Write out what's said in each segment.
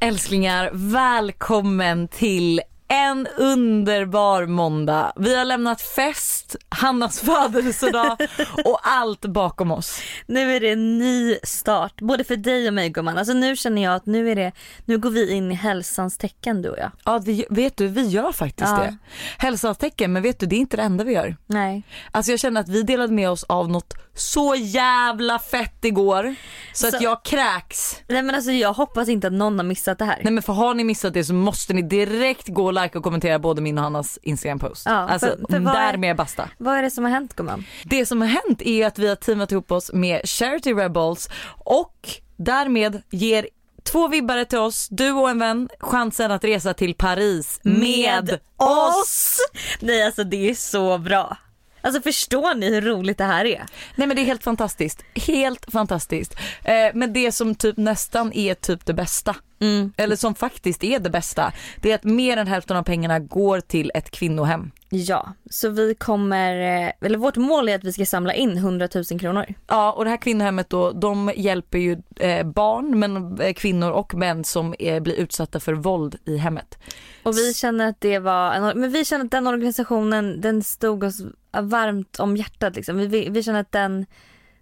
Älsklingar, välkommen till en underbar måndag. Vi har lämnat fest, Hannas födelsedag och allt bakom oss. Nu är det en ny start, både för dig och mig gumman. Alltså nu känner jag att nu är det, nu går vi in i hälsans tecken du och jag. Ja, vi, vet du, vi gör faktiskt Ja. det. Hälsans tecken, men vet du, det är inte det enda vi gör. Nej. Alltså jag känner att vi delade med oss av något så jävla fett igår så, att Så- jag kräks. Nej men alltså jag hoppas inte att någon har missat det här. Nej men för har ni missat det så måste ni direkt gå och like och kommentera både min och Hannas Instagram post. Ja, alltså för- för därmed basta. Vad är det som har hänt gumman? Det som har hänt är att vi har teamat ihop oss med Charity Rebels och därmed ger två vibbare till oss, du och en vän, chansen att resa till Paris med, oss. Nej alltså det är så bra. Alltså förstår ni hur roligt det här är? Nej men det är helt fantastiskt, helt fantastiskt. Eh, men det som typ nästan är typ det bästa, Mm. eller som faktiskt är det bästa, det är att mer än hälften av pengarna går till ett kvinnohem. Ja, så vi kommer, eh, eller vårt mål är att vi ska samla in 100 000 kronor. Ja och det här kvinnohemmet då, de hjälper ju eh, barn, men eh, kvinnor och män som eh, blir utsatta för våld i hemmet. Och vi känner att det var, en, men vi känner att den organisationen den stod oss varmt om hjärtat liksom. Vi, vi, vi känner att den,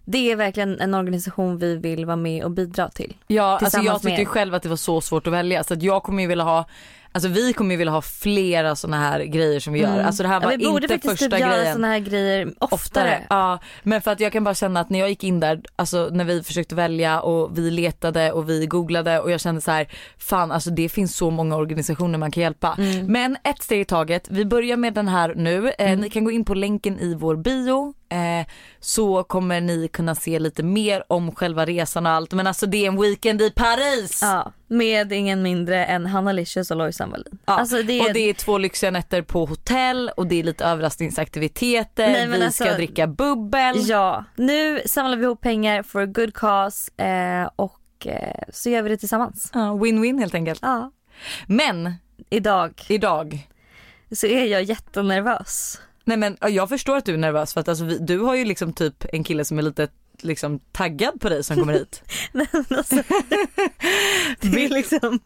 det är verkligen en organisation vi vill vara med och bidra till. Ja, alltså jag tyckte ju själv att det var så svårt att välja så att jag kommer ju vilja ha Alltså vi kommer ju vilja ha flera såna här grejer som vi gör. Alltså det här var Mm. ja, vi borde inte första typ göra grejen. såna här grejer oftare. Ja, men för att jag kan bara känna att när jag gick in där, alltså när vi försökte välja och vi letade och vi googlade och jag kände så här, fan alltså det finns så många organisationer man kan hjälpa. Mm. Men ett steg i taget, vi börjar med den här nu. Eh, Mm. Ni kan gå in på länken i vår bio eh, så kommer ni kunna se lite mer om själva resan och allt. Men alltså det är en weekend i Paris! Ja, med ingen mindre än Hanna Licious och Lojsan Wallin. Ja, Alltså det är, Och det är två lyxiga nätter på hotell och det är lite överraskningsaktiviteter, Nej, men vi alltså- ska dricka bubbel. Ja, nu samlar vi ihop pengar for a good cause eh, och eh, så gör vi det tillsammans. Ja, Win-win helt enkelt. Ja. Men Idag idag, så är jag jättenervös. Nej men ja, jag förstår att du är nervös för att alltså, vi, du har ju liksom typ en kille som är lite liksom taggad på dig som kommer hit. Nej, men alltså, det är liksom,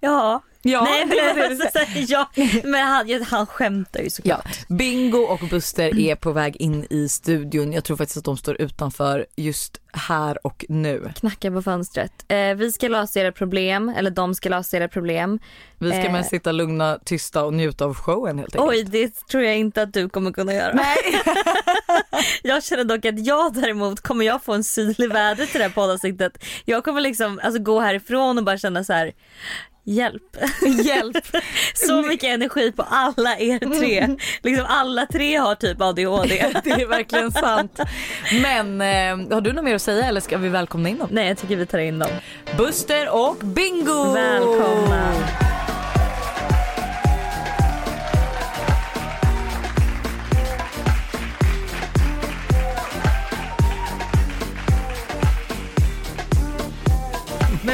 ja. Ja, Nej det var det du alltså, så här, ja, men han, han skämtar ju Ja, såklart. Bingo och Buster är på väg in i studion. Jag tror faktiskt att de står utanför just här och nu. Knackar på fönstret. Eh, vi ska lösa era problem, eller de ska lösa era problem. Vi ska Eh. mest sitta lugna, tysta och njuta av showen helt enkelt. Oj, det tror jag inte att du kommer kunna göra. Nej. Jag känner dock att jag däremot kommer jag få en syl i vädret till det här poddavsnittet. Jag kommer liksom alltså, gå härifrån och bara känna så här. Hjälp. Hjälp. Så mycket energi på alla er tre. Liksom alla tre har typ ADHD. Det är verkligen sant. Men eh, har du något mer att säga eller ska vi välkomna in dem? Nej jag tycker vi tar in dem. Buster och Bingo! Välkomna.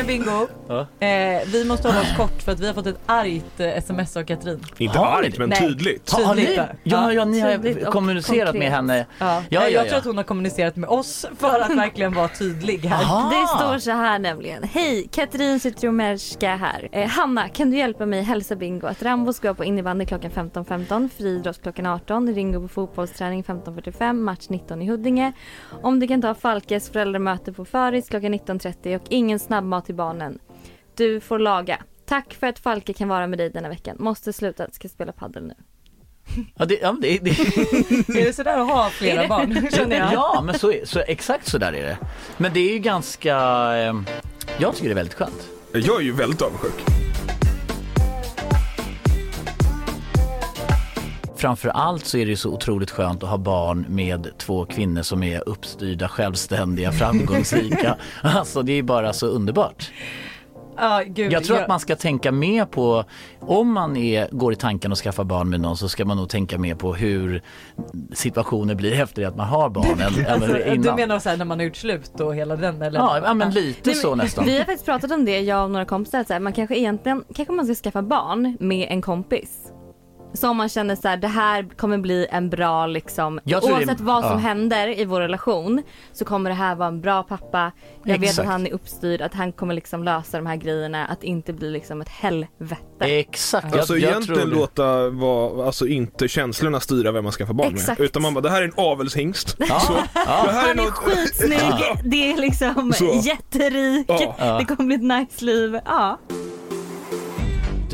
Men Bingo, Ja. eh, vi måste hålla oss kort för att vi har fått ett argt eh, sms av Katrin. Inte Har argt men Nej. tydligt. Ha, har ni? Tydligt. Ja, ja, ni Tydligt har och kommunicerat konkret. med henne. Ja. Ja, jag ja, tror ja. att hon har kommunicerat med oss för att verkligen vara tydlig här. Aha. Det står så här nämligen. Hej, Katrin Zytomierska här. Eh, Hanna, kan du hjälpa mig hälsa Bingo att Rambo ska gå på innebandy klockan 15.15, friidrott klockan 18, Ringo på fotbollsträning 15.45, match 19 i Huddinge. Om du kan ta Falkes föräldramöte på Föris klockan 19.30 och ingen snabbmat till barnen. Du får laga. Tack för att Falke kan vara med dig denna veckan. Måste sluta, ska spela padel nu. Ja, det, ja, det, det, Är det sådär att ha flera barn? Känner jag. ja men så, är- så exakt så där är det. Men det är ju ganska, eh, jag tycker det är väldigt skönt. Jag är ju väldigt avundsjuk. Framför allt så är det så otroligt skönt att ha barn med två kvinnor som är uppstyrda, självständiga, framgångsrika. Alltså det är bara så underbart. Ja, gud, Jag tror att man ska tänka mer på, om man är, går i tanken att skaffa barn med någon så ska man nog tänka mer på hur situationer blir efter det att man har barn än, än Du menar såhär när man har gjort slut och hela den eller? Ja, ja men lite Nej, så men nästan. Vi har faktiskt pratat om det, jag och några kompisar. att Så här, man kanske egentligen, kanske man ska skaffa barn med en kompis. Som man känner så här, det här kommer bli en bra liksom, tror det- oavsett vad som ja. händer i vår relation så kommer det här vara en bra pappa. Jag vet Exakt. att han är uppstyrd, att han kommer liksom lösa de här grejerna, att inte bli liksom ett helvete. Exakt. Alltså jag, egentligen det. låta vara, alltså inte känslorna styra vem man ska få barn Exakt. med. Utan man bara, det här är en avelshingst. Ja, Så, ja. det här Han är något- skitsnygg, det är liksom Så. jätterik, det kommer bli ett nice liv. Ja.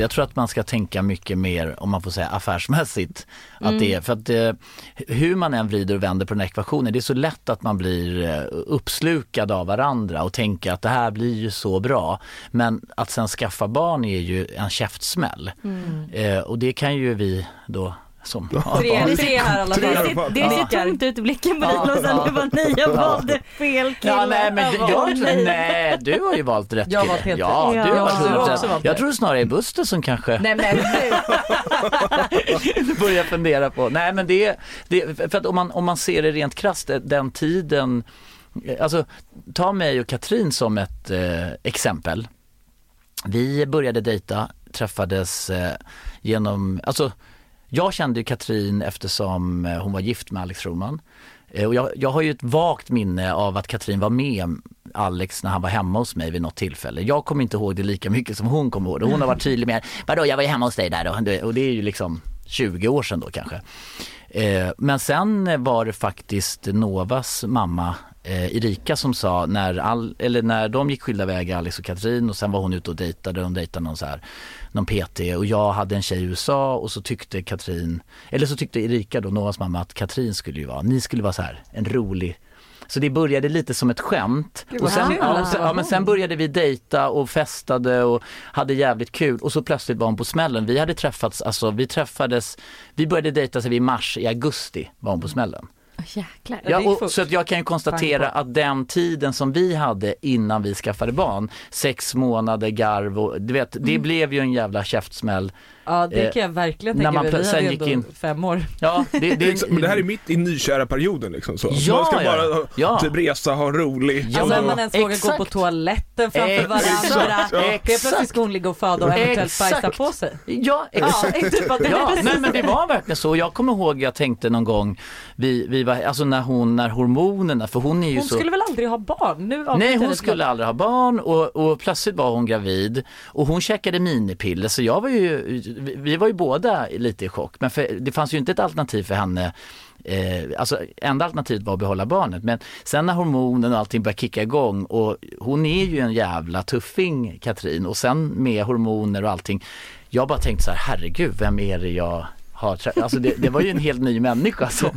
Jag tror att man ska tänka mycket mer, om man får säga affärsmässigt, att Mm. det är, för att det, hur man än vrider och vänder på den här ekvationen, det är så lätt att man blir eh, uppslukad av varandra och tänker att det här blir ju så bra. Men att sen skaffa barn är ju en käftsmäll. Mm. Eh, och det kan ju vi då som Tre, barn. tre här i alla Tre. fall. Det ser, det Ja. ser tomt ut i blicken på Ja. dig och sen du bara nej jag valde fel kille. Ja, nej, men Åh, jag, nej. nej, du har ju valt rätt Jag har kille. valt helt ja, rätt. du har Ja, valt du har 100%. också valt Jag tror snarare är Buster som kanske Nej men nu. börjar fundera på. Nej men det, det för att om man, om man ser det rent krasst, den tiden, eh, alltså ta mig och Katrin som ett eh, exempel. Vi började dejta, träffades eh, genom, alltså jag kände ju Katrin eftersom eh, hon var gift med Alex Schulman. Eh, och jag, jag har ju ett vagt minne av att Katrin var med Alex när han var hemma hos mig vid något tillfälle. Jag kommer inte ihåg det lika mycket som hon kommer ihåg det. Hon har varit tydlig med, vadå jag var ju hemma hos dig där då. Och det är ju liksom 20 år sedan då kanske. Eh, men sen var det faktiskt Novas mamma eh, Erika som sa när, all, eller när de gick skilda vägar, Alex och Katrin och sen var hon ute och dejtade, hon dejtade någon så här, någon PT och jag hade en tjej i USA och så tyckte Katrin, eller så tyckte Erika då, Novas mamma, att Katrin skulle ju vara, ni skulle vara så här, en rolig så det började lite som ett skämt. Och sen, ja, och sen, ja, men sen började vi dejta och festade och hade jävligt kul och så plötsligt var hon på smällen. Vi hade träffats, alltså vi träffades, vi började dejta sig i mars, i augusti var hon på smällen. Jäklar. Ja, och, så att jag kan ju konstatera att den tiden som vi hade innan vi skaffade barn, sex månader garv och du vet, det blev ju en jävla käftsmäll. Ja det Eh, kan jag verkligen när tänka man mig. Vi hade ändå in- fem år. Ja, det, det, Men det här är mitt i nykära perioden liksom. Så. Ja, man ska ja. bara Ja. typ resa, ha roligt. Ja, alltså man ens vågar gå på toaletten framför Exakt. varandra. Ja. Helt plötsligt ska hon ligga och föda och eventuellt bajsa på sig. Ja, Ja, exakt. typ Ja, är precis nej men det var verkligen så. Jag kommer ihåg, jag tänkte någon gång, vi, vi var, alltså när hon, när hormonerna, för hon är ju Hon så skulle väl aldrig ha barn? Nu Nej hon skulle aldrig ha barn och, och plötsligt var hon gravid och hon käkade minipiller så jag var ju, vi- vi var ju båda lite i chock men för, det fanns ju inte ett alternativ för henne. Eh, alltså enda alternativet var att behålla barnet men sen när hormonen och allting började kicka igång och hon är ju en jävla tuffing Katrin och sen med hormoner och allting. Jag bara tänkte så här herregud vem är det jag har Alltså det, det var ju en helt ny människa som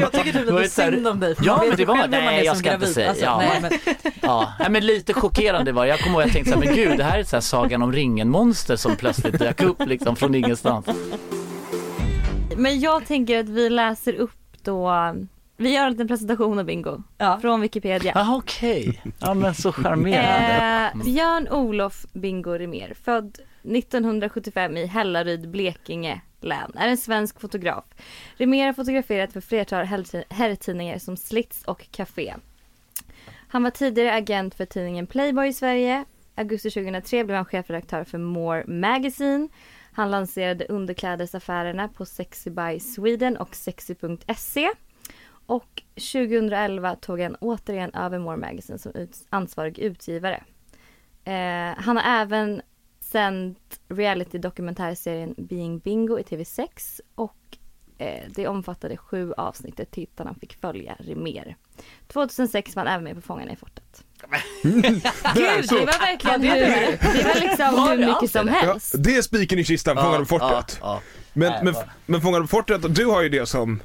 jag tycker typ lite synd om dig. Ja, men det var- nej, är jag som ska inte gravid. säga- Alltså, ja. nej, men, Ja, nej, men lite chockerande var det. Jag kommer ihåg att jag tänkte så här, men gud det här är ett så här Sagan om ringen-monster som plötsligt dök upp liksom från ingenstans. Men jag tänker att vi läser upp då, vi gör en liten presentation av Bingo ja. från Wikipedia. Jaha okej, ja men så charmerande. Eh, Björn Olof Bingo Rimér, född 1975 i Hällaryd, Blekinge län, är en svensk fotograf. Rimér har fotograferat för flertal herrtidningar som Slits och Café. Han var tidigare agent för tidningen Playboy i Sverige. Augusti 2003 blev han chefredaktör för More Magazine. Han lanserade underklädesaffärerna på Sexy by Sweden och sexy.se. Och 2011 tog han återigen över More Magazine som ansvarig utgivare. Eh, han har även sänt reality-dokumentärserien Being Bingo i TV6 och eh, det omfattade sju avsnitt där tittarna fick följa Rimér. 2006 var han även med på Fångarna i fortet. Gud, det var verkligen hur, det var liksom hur mycket som Ja, helst. det är spiken i kistan, Fångarna på fortet. Ja, Men, men, men Fångarna på fortet, du har ju det som,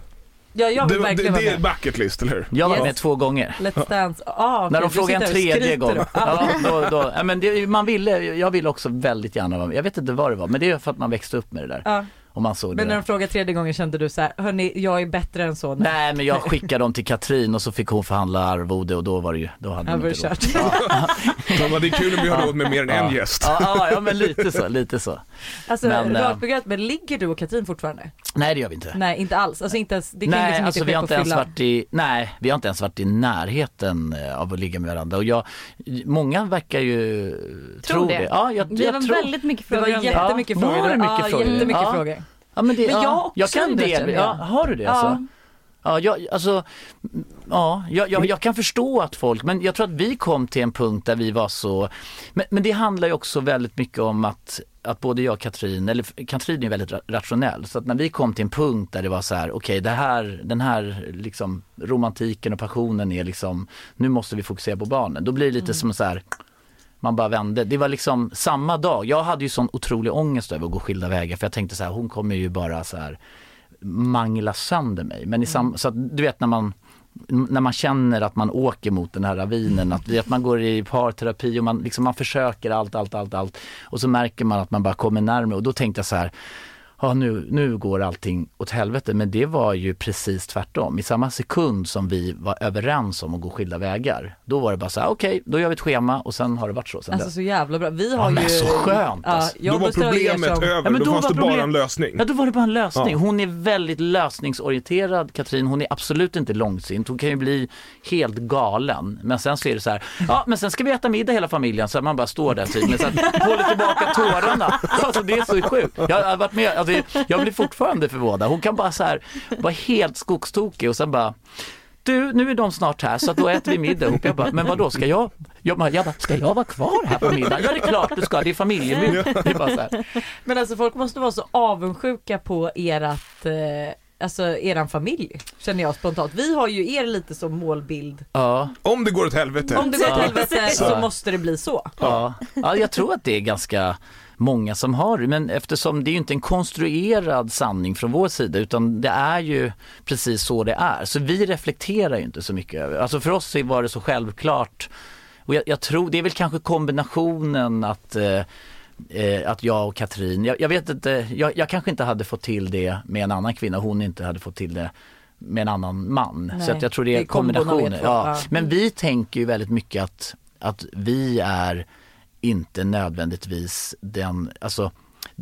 ja, jag vill det, det, verkligen vara det är med. bucket list, eller hur? Jag var Yes. med två gånger. Let's Dance. Ah, När okej, de du frågade en sitter och tredje skryter gång. Ja, då, då, ja, men det, man ville, jag ville också väldigt gärna vara med. Jag vet inte vad det var men det är för att man växte upp med det där. Ja. Och man såg Men när de frågade tredje gången kände du så här, hörni jag är bättre än så nu. Nej men jag skickade dem till Katrin och så fick hon förhandla arvode och då var det ju, då hade Ja, de var inte det råd. kört. Så, det är kul om vi har råd med mer än en gäst. Ja, ja, ja men lite så, lite så. Alltså Men, eh, rakt men ligger du och Katrin fortfarande? Nej det gör vi inte. Nej inte alls, alltså inte ens, det kan nej, liksom alltså inte vi har inte ens varit i, nej, vi har inte ens varit i närheten eh, av att ligga med varandra och jag, många verkar ju tro det. det. Ja, jag, Det jag var tror. väldigt mycket Det var frågor om det. jättemycket Ja, frågor. var det mycket ja, frågor? jättemycket Ja. frågor. Ja, men, det, Men jag ja, också jag kan det. Ja, har du det alltså? Ja, jag, alltså, mm, ja jag, jag, jag kan förstå att folk, men jag tror att vi kom till en punkt där vi var så, men, men det handlar ju också väldigt mycket om att, att både jag och Katrin, eller Katrin är väldigt ra- rationell, så att när vi kom till en punkt där det var så här, okej det här, den här liksom romantiken och passionen är liksom, nu måste vi fokusera på barnen, då blir det lite som så här, man bara vände. Det var liksom samma dag. Jag hade ju sån otrolig ångest över att gå skilda vägar för jag tänkte så här, hon kommer ju bara så här mangla sönder mig. Men i sam- så att, du vet när man när man känner att man åker mot den här ravinen, att, att man går i parterapi och man, liksom, man försöker allt, allt, allt, allt och så märker man att man bara kommer närmare och då tänkte jag så här, ja nu, nu går allting åt helvete. Men det var ju precis tvärtom. I samma sekund som vi var överens om att gå skilda vägar, då var det bara så här, okej, då gör vi ett schema och sen har det varit så sen Alltså dess. så jävla bra. Vi Ja, har men ju... så skönt, alltså. jag Då var problemet som- över, Ja, men då då fanns var det bara problem- en lösning. Ja, då var det bara en lösning. Ja. Hon är väldigt lösningsorienterad, Katrin. Hon är absolut inte långsint. Hon kan ju bli helt galen. Men sen så är det så här, ja men sen ska vi äta middag hela familjen så att man bara står där med så här, håller tillbaka tårarna. Alltså det är så sjukt. Jag har varit med, alltså, jag blir fortfarande förvånad. Hon kan bara så här, vara helt skogstokig och sen bara du, nu är de snart här så att då äter vi middag ihop. Jag bara, men vadå, ska jag, jag bara, jag bara, ska jag vara kvar här på middag? Ja det är klart du ska, det är familjemiddag. Men alltså folk måste vara så avundsjuka på ert, eh, alltså eran familj. Känner jag spontant. Vi har ju er lite som målbild. Ja. Om det går åt helvete. Om det går åt helvete så måste det bli så. Ja. ja, jag tror att det är ganska många som har det, men eftersom det är inte en konstruerad sanning från vår sida utan det är ju precis så det är. Så vi reflekterar ju inte så mycket över Alltså för oss var det så självklart och jag, jag tror det är väl kanske kombinationen att eh, eh, att jag och Katrin, jag, jag vet inte, jag, jag kanske inte hade fått till det med en annan kvinna, hon inte hade fått till det med en annan man. Nej, så att jag tror det det är er två, Ja. ja. Men vi tänker ju väldigt mycket att, att vi är inte nödvändigtvis den, alltså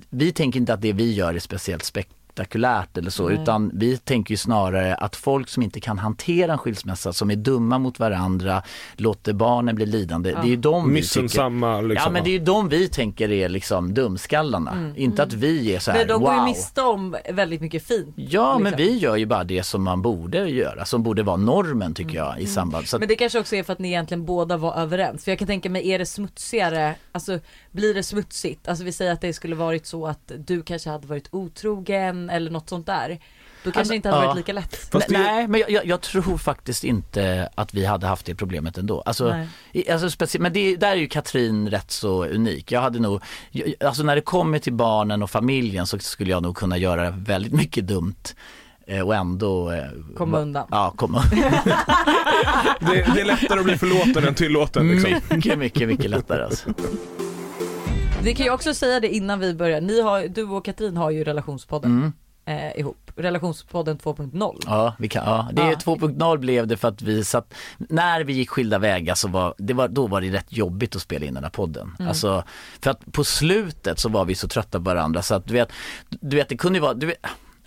vi tänker inte att det vi gör är speciellt spektakulärt eller så Nej. utan vi tänker ju snarare att folk som inte kan hantera en skilsmässa, som är dumma mot varandra, låter barnen bli lidande, det är ju de vi tycker Missunnsamma liksom. Ja men det är ju de vi tänker är liksom dumskallarna, inte att vi är så här, Men de går ju wow. miste om väldigt mycket fint. Ja men liksom. vi gör ju bara det som man borde göra, som borde vara normen tycker jag i samband. Så att, Men det kanske också är för att ni egentligen båda var överens. För jag kan tänka mig, är det smutsigare, alltså blir det smutsigt? Alltså vi säger att det skulle varit så att du kanske hade varit otrogen eller något sånt där. Då kanske Alltså, det inte hade ja. varit lika lätt. Fast det- Nej, men jag, jag, tror faktiskt inte att vi hade haft det problemet ändå. Alltså, i, alltså specie- men det, där är ju Katrin rätt så unik. Jag hade nog, jag, alltså när det kommer till barnen och familjen så skulle jag nog kunna göra väldigt mycket dumt eh, och ändå eh, Komma undan. Ja, komma det, det är lättare att bli förlåten än tillåten liksom. Mycket, mycket, mycket lättare alltså. Vi kan ju också säga det innan vi börjar. Ni har, du och Katrin har ju relationspodden Mm. eh, ihop. Relationspodden 2.0. Ja, vi kan, ja. Det är Ja. 2.0 blev det för att vi satt, när vi gick skilda vägar så var, det var, då var det rätt jobbigt att spela in den här podden. Mm. Alltså, för att på slutet så var vi så trötta på varandra så att du vet, du vet det kunde ju vara, du vet,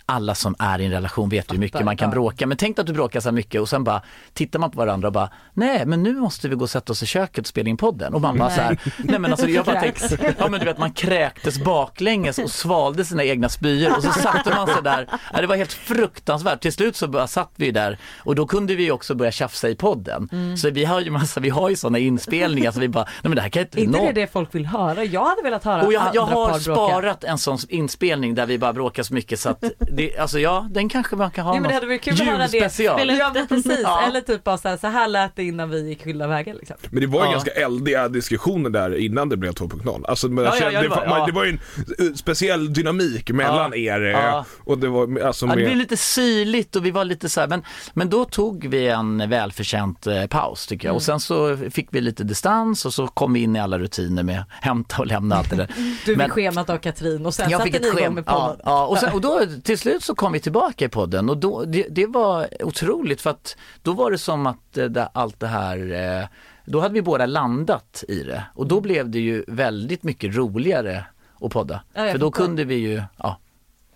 alla som är i en relation vet hur mycket man kan bråka. Men tänk att du bråkar så här mycket och sen bara tittar man på varandra och bara nej men nu måste vi gå och sätta oss i köket och spela in podden. Och man bara så här, nej men alltså jag bara tänkte, ja men du vet man kräktes baklänges och svalde sina egna spyor och så satte man sig där. Ja, det var helt fruktansvärt. Till slut så bara satt vi där och då kunde vi också börja tjafsa i podden. Mm. Så vi har ju massa, vi har ju sådana inspelningar så vi bara, nej men det här kan inte Inte det det folk vill höra? Jag hade velat höra och jag, jag har sparat en sån inspelning där vi bara bråkar så mycket så att det, alltså ja, den kanske man kan ha Jo, men det hade varit kul att höra det. Ja men precis, Ja. eller typ bara så här, så här lät det innan vi gick skilda vägar liksom. Men det var ju Ja. ganska eldiga diskussioner där innan det blev 2.0. Alltså, men Ja, ja, det var- det var ju en eh, speciell dynamik mellan Ja. er. eh, Ja. Och det var alltså Ja, det med... blev lite syrligt och vi var lite så här, men, men då tog vi en välförtjänt eh, paus tycker jag Mm. och sen så fick vi lite distans och så kom vi in i alla rutiner med hämta och lämna allt det där. Du fick Men- schemat av Katrin och sen Jag satte fick ni igång med Ja, podden. ja, och, sen, och då till slut så kom vi tillbaka i podden och då, det, det var otroligt för att då var det som att eh, det, allt det här, eh, då hade vi båda landat i det och då blev det ju väldigt mycket roligare att podda. Ja, för då kunde vi ju ja,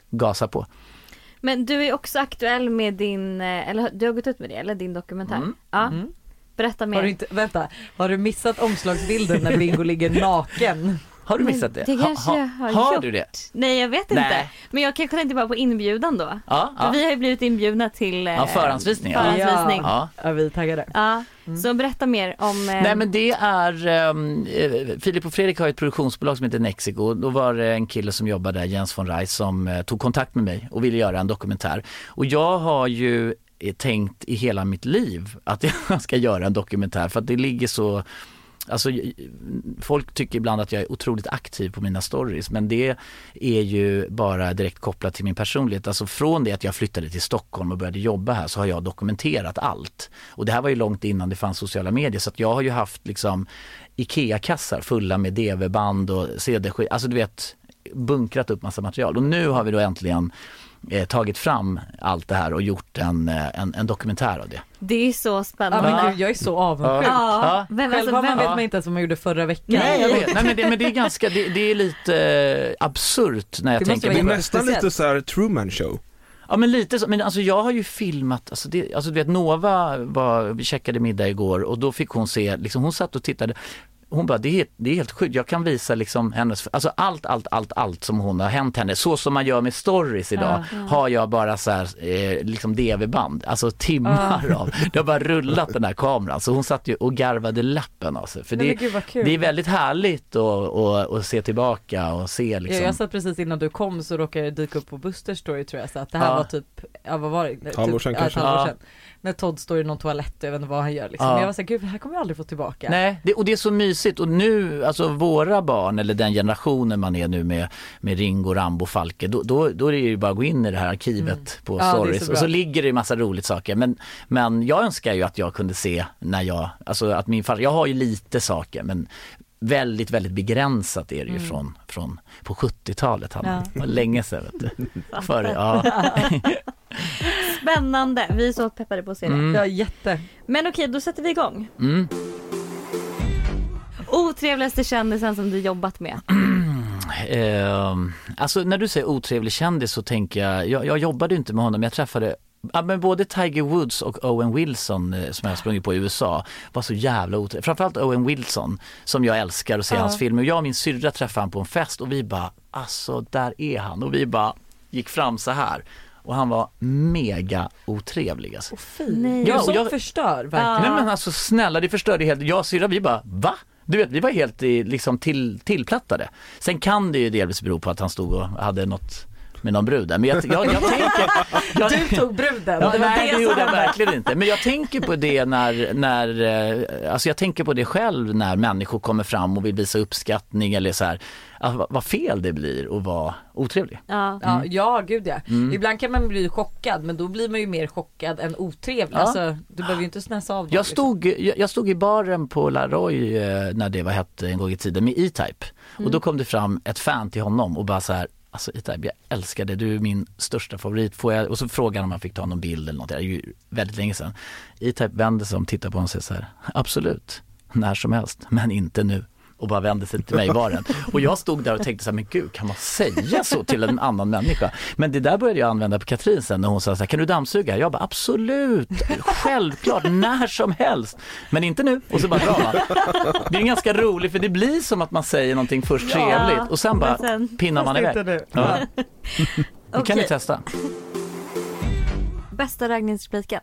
gasa på. Men du är också aktuell med din, eh, eller du har gått ut med det, eller din dokumentär? Mm. Ja. Mm. Berätta mer. Har du inte, vänta, har du missat omslagsbilden när Bingo ligger naken? Har du missat det? Det Ha- kanske ha- jag har Har gjort. du det? Nej jag vet inte. Nej. Men jag kanske tänkte bara på inbjudan då. Ja, För ja. vi har ju blivit inbjudna till eh, Ja, förhandsvisning, ja. förhandsvisning. Ja. ja. Ja, vi är taggade. Så berätta mer om... eh, Nej men det är, ehm, eh, Filip och Fredrik har ett produktionsbolag som heter Nexico. Då var det en kille som jobbade där, Jens von Reis, som eh, tog kontakt med mig och ville göra en dokumentär. Och jag har ju eh, tänkt i hela mitt liv att jag ska göra en dokumentär för att det ligger så Alltså folk tycker ibland att jag är otroligt aktiv på mina stories men det är ju bara direkt kopplat till min personlighet. Alltså från det att jag flyttade till Stockholm och började jobba här så har jag dokumenterat allt. Och det här var ju långt innan det fanns sociala medier så att jag har ju haft liksom IKEA-kassar fulla med DV-band och CD-skivor, alltså du vet bunkrat upp massa material och nu har vi då äntligen eh, tagit fram allt det här och gjort en, eh, en, en dokumentär av det. Det är så Ja, spännande. men gud, jag är så avundsjuk. Ja, Ja. Vem, Själv alltså, vem, vet Ja. man inte ens vad man gjorde förra veckan. Nej, jag vet. Nej men det, men det är ganska, det, det är lite eh, absurt när jag Det tänker Det är vara på nästan lite så här Truman show. Ja men lite så, men alltså jag har ju filmat, alltså, det, alltså du vet Nova var, vi checkade middag igår och då fick hon se, liksom hon satt och tittade hon bara, det är, det är helt sjukt, jag kan visa liksom hennes, alltså allt, allt, allt, allt som hon har hänt henne, så som man gör med stories idag, har jag bara så här, eh, liksom DV-band, alltså timmar av, det har bara rullat den här kameran, så hon satt ju och garvade lappen av sig. För det, det är väldigt härligt att, se tillbaka och se liksom. Ja, jag satt precis innan du kom så råkade det dyka upp på Busters story tror jag så att det här var typ, ja vad var det? Halvår typ, sedan ja, kanske. Ja. sedan. När Todd står i någon toalett jag vet inte vad han gör liksom. Ja. Men jag var såhär, gud det här kommer jag aldrig få tillbaka. Nej, det, och det är så mysigt och nu, alltså våra barn eller den generationen man är nu med, med Ringo, Rambo, Falke, då, då, då är det ju bara att gå in i det här arkivet på Ja, så och så ligger det en massa roligt saker. Men, men jag önskar ju att jag kunde se när jag, alltså att min far, jag har ju lite saker men väldigt, väldigt begränsat är det ju från, från på 70-talet, Hanna. Ja. Det var länge sedan vet du. För, ja. Spännande, vi är så peppade på att se det. Mm. Ja jätte. Men okej, då sätter vi igång. Mm. Otrevligaste kändisen som du jobbat med? Eh, alltså när du säger otrevlig kändis så tänker jag, jag, jag jobbade inte med honom, jag träffade Ja, men både Tiger Woods och Owen Wilson eh, som jag har sprungit på i USA var så jävla otrevliga. Framförallt Owen Wilson som jag älskar att se Ja. hans filmer. Jag och min syrra träffade han på en fest och vi bara, alltså där är han. Och vi bara gick fram så här. Och han var mega otrevlig alltså. Fy. Nej. Ja, och jag- förstör verkligen. Nej men alltså snälla, det förstörde helt. Jag och syrra vi bara, va? Du vet, vi var helt i, liksom till, tillplattade. Sen kan det ju delvis bero på att han stod och hade något med någon brud där. Men jag, jag, jag tänker... Jag, Du tog bruden. Ja, det nej det gjorde jag verkligen inte. Men jag tänker på det när, när, eh, alltså jag tänker på det själv när människor kommer fram och vill visa uppskattning eller så här, alltså, vad- fel det blir att vara otrevlig. Ja. Ja, ja gud ja. Mm. Ibland kan man bli chockad men då blir man ju mer chockad än otrevlig. Ja. Alltså, du behöver ju inte snäsa av Jag liksom. stod, jag, jag stod i baren på La Roy eh, när det var hett en gång i tiden med E-Type och då kom det fram ett fan till honom och bara så här Alltså E-Type, jag älskar dig, du är min största favorit. Får jag? Och så frågade han om man fick ta någon bild eller något, det är ju väldigt länge sedan. E-Type vänder sig om, tittar på honom och säger så här, absolut, när som helst, men inte nu. Och bara vände sig till mig i baren. Och jag stod där och tänkte så här, men gud kan man säga så till en annan människa? Men det där började jag använda på Katrin sen när hon sa så här, kan du dammsuga? Jag bara absolut, självklart, när som helst. Men inte nu. Och så bara drar man. Det är ganska roligt för det blir som att man säger någonting först trevligt och sen bara sen- pinnar man iväg. Ja. Det kan ni testa. Bästa raggningsrepliken?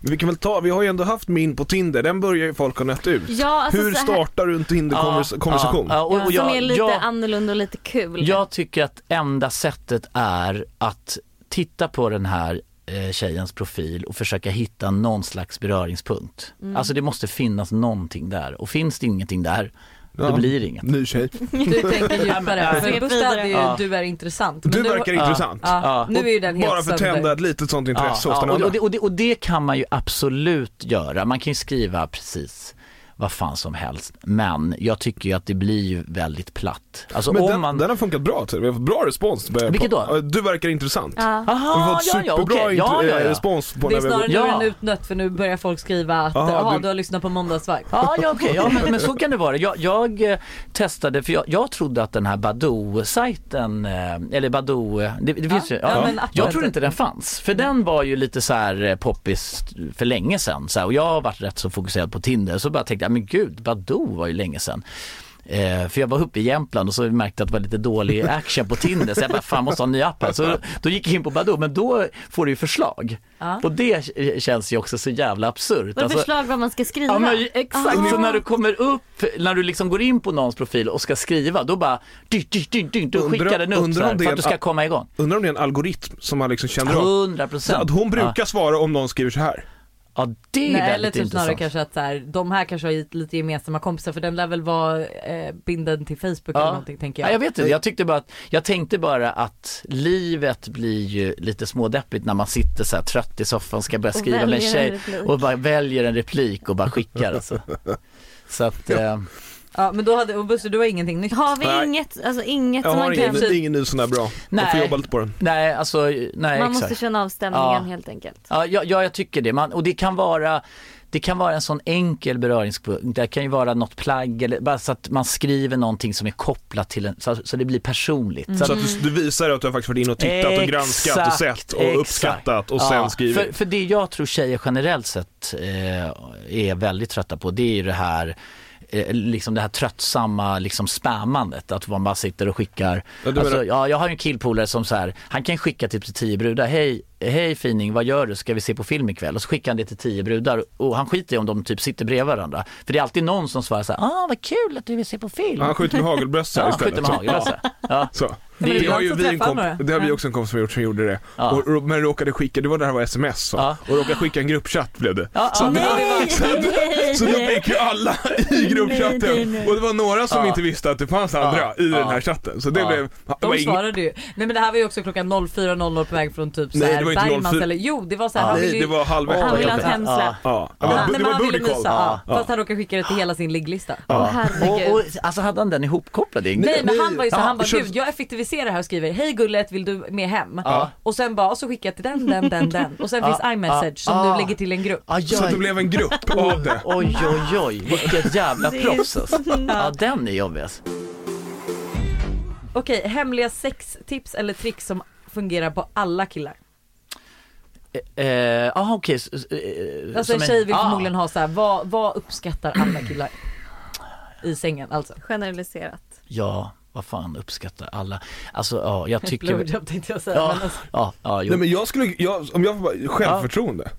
Men vi kan väl ta, vi har ju ändå haft min på Tinder, den börjar ju folk ha nött ut. Ja, alltså Hur så här- startar du en Tinder-konversation? Ja, ja, och, och Som jag, är lite jag, annorlunda och lite kul. jag tycker att enda sättet är att titta på den här eh, tjejens profil och försöka hitta någon slags beröringspunkt. Mm. Alltså det måste finnas någonting där och finns det ingenting där, Ja. blir det inget. Ny tjej. Du tänker Ja, djupare. För Svep Buster hade ju vidare. du är intressant. Men Du verkar Ja. intressant. Ja, Ja. nu är ju den helt Bara för att tända ett litet sånt intresse hos den och, andra. och, det, och, det, och det kan man ju absolut göra. Man kan ju skriva precis vad fan som helst. Men jag tycker ju att det blir ju väldigt platt. Alltså Men om den, man... den har funkat bra, till. vi har fått bra respons. Vilket då? Du verkar intressant. Ja. Vi har Aha, fått ja, ja, superbra okej. ja, int- ja, eh, ja. respons på Det är när vi snarare Ja. nu en utnött för nu börjar folk skriva att Aha, du- du har lyssnat på måndagsvakt. Ja, ja okej, ja, men, men så kan det vara. Jag, jag eh, testade, för jag, jag trodde att den här Badoo-sajten, eh, eller Badoo, det, det finns ju, ja, ja, jag trodde inte den fanns. För den var ju lite så här poppis för länge sedan. Så här, och jag har varit rätt så fokuserad på Tinder, så bara tänkte jag, men gud, Badoo var ju länge sedan. Eh, för jag var uppe i Jämtland och så märkte jag att det var lite dålig action på Tinder så jag bara fan måste ha en ny app här. Så då gick jag in på Badoo men då får du ju förslag. Ja. Och det känns ju också så jävla absurt. Vad Alltså- förslag vad man ska skriva? Ja men exakt, Ah. så när du kommer upp, när du liksom går in på någons profil och ska skriva, då bara dyrt, dyrt, dyrt, dyrt, då Undrar- skickar den upp om här, för att du ska komma igång. Undrar om det är en algoritm som man liksom känner av. 100 Så procent. att hon brukar Ja, svara om någon skriver så här. Ja det är Nej, eller väldigt typ snarare intressant. kanske att så här, de här kanske har lite gemensamma kompisar för den lär väl vara eh, binden till Facebook eller någonting tänker Ja, jag. jag vet inte, jag tyckte bara att, jag tänkte bara att livet blir ju lite smådeppigt när man sitter så här trött i soffan ska börja skriva med en en tjej replik. och bara väljer en replik och bara skickar alltså. Så att, eh, Ja men då hade, och Buster du har ingenting nytt. Har vi Nej. inget, alltså inget Jag som har man ingen, kan... ingen ny sån där bra. Jag får Nej. jobba lite på den. nej alltså, nej Man exakt. måste känna av stämningen Ja. helt enkelt. Ja, ja, ja, jag tycker det. Man, och det kan vara det kan vara en sån enkel beröringspunkt, det kan ju vara något plagg eller bara så att man skriver någonting som är kopplat till en, så, så det blir personligt. Så Så att, du, du visar att du har faktiskt varit inne och tittat och granskat och Exakt, sett och exakt. uppskattat och Ja, sen skrivit. För, för det jag tror tjejer generellt sett eh, är väldigt trötta på, det är ju det här liksom det här tröttsamma liksom spammandet, att man bara sitter och skickar. Ja, alltså, menar- ja, jag har en killpolare som så här, han kan skicka typ till tio brudar, hej, hej fining, vad gör du, ska vi se på film ikväll? Och så skickar han det till tio brudar och han skiter i om de typ sitter bredvid varandra. För det är alltid någon som svarar så här, ah vad kul att du vill se på film. Han skjuter med hagelbössa Ja, han istället. skjuter med hagelbössa. Ja. Så. Det, ibland har ju så vi en komp- det. det har vi också en kompis som gjort som gjorde det. Ja. Och, och, men råkade skicka, det var det här var sms så. Ja. Och råkade skicka en gruppchatt blev det. Ja, så, ja, det Nej, så, nej, så då fick ju alla i gruppchatten Nej, nej, nej. och det var några som Ja. inte visste att det fanns andra Ja. i den här chatten. Så det Ja. blev, det De ing- svarade ju. Nej men det här var ju också klockan 04.00 på väg från typ såhär det var inte Bergmans 04. eller jo det var såhär Ja. han Nej ville det ju var halv ett. Han vill ha Ja. ett hemsläpp. Ja, Ja, nej, det men var han ville booty mysa, call. ja. Fast han råkade skicka det till hela sin ligglista. Åh Och, herregud. och, alltså hade han den ihopkopplad? Nej men han var ju så ja, han bara gud jag effektiviserar här och skriver hej gullet vill du med hem? Ja. Och sen bara och så skickar jag till den, den, den, den och sen Ja, finns iMessage som ja. du lägger till en grupp. Ah, Så att det blev en grupp av det. Oj, oj, oj, vilket jävla proffs alltså. Ja, den är jobbig alltså. Okej, hemliga sextips eller tricks som fungerar på alla killar. Eh, Jaha okej. så- eh, Alltså en tjej vill ah, förmodligen ha så här, vad, vad uppskattar alla killar? I sängen alltså. Generaliserat. Ja, vad fan uppskattar alla. Alltså ja, jag tycker... blowjob tänkte jag säga. Ja, Men alltså, ja, ja, jo. Nej men jag skulle, jag, om jag får bara, självförtroende.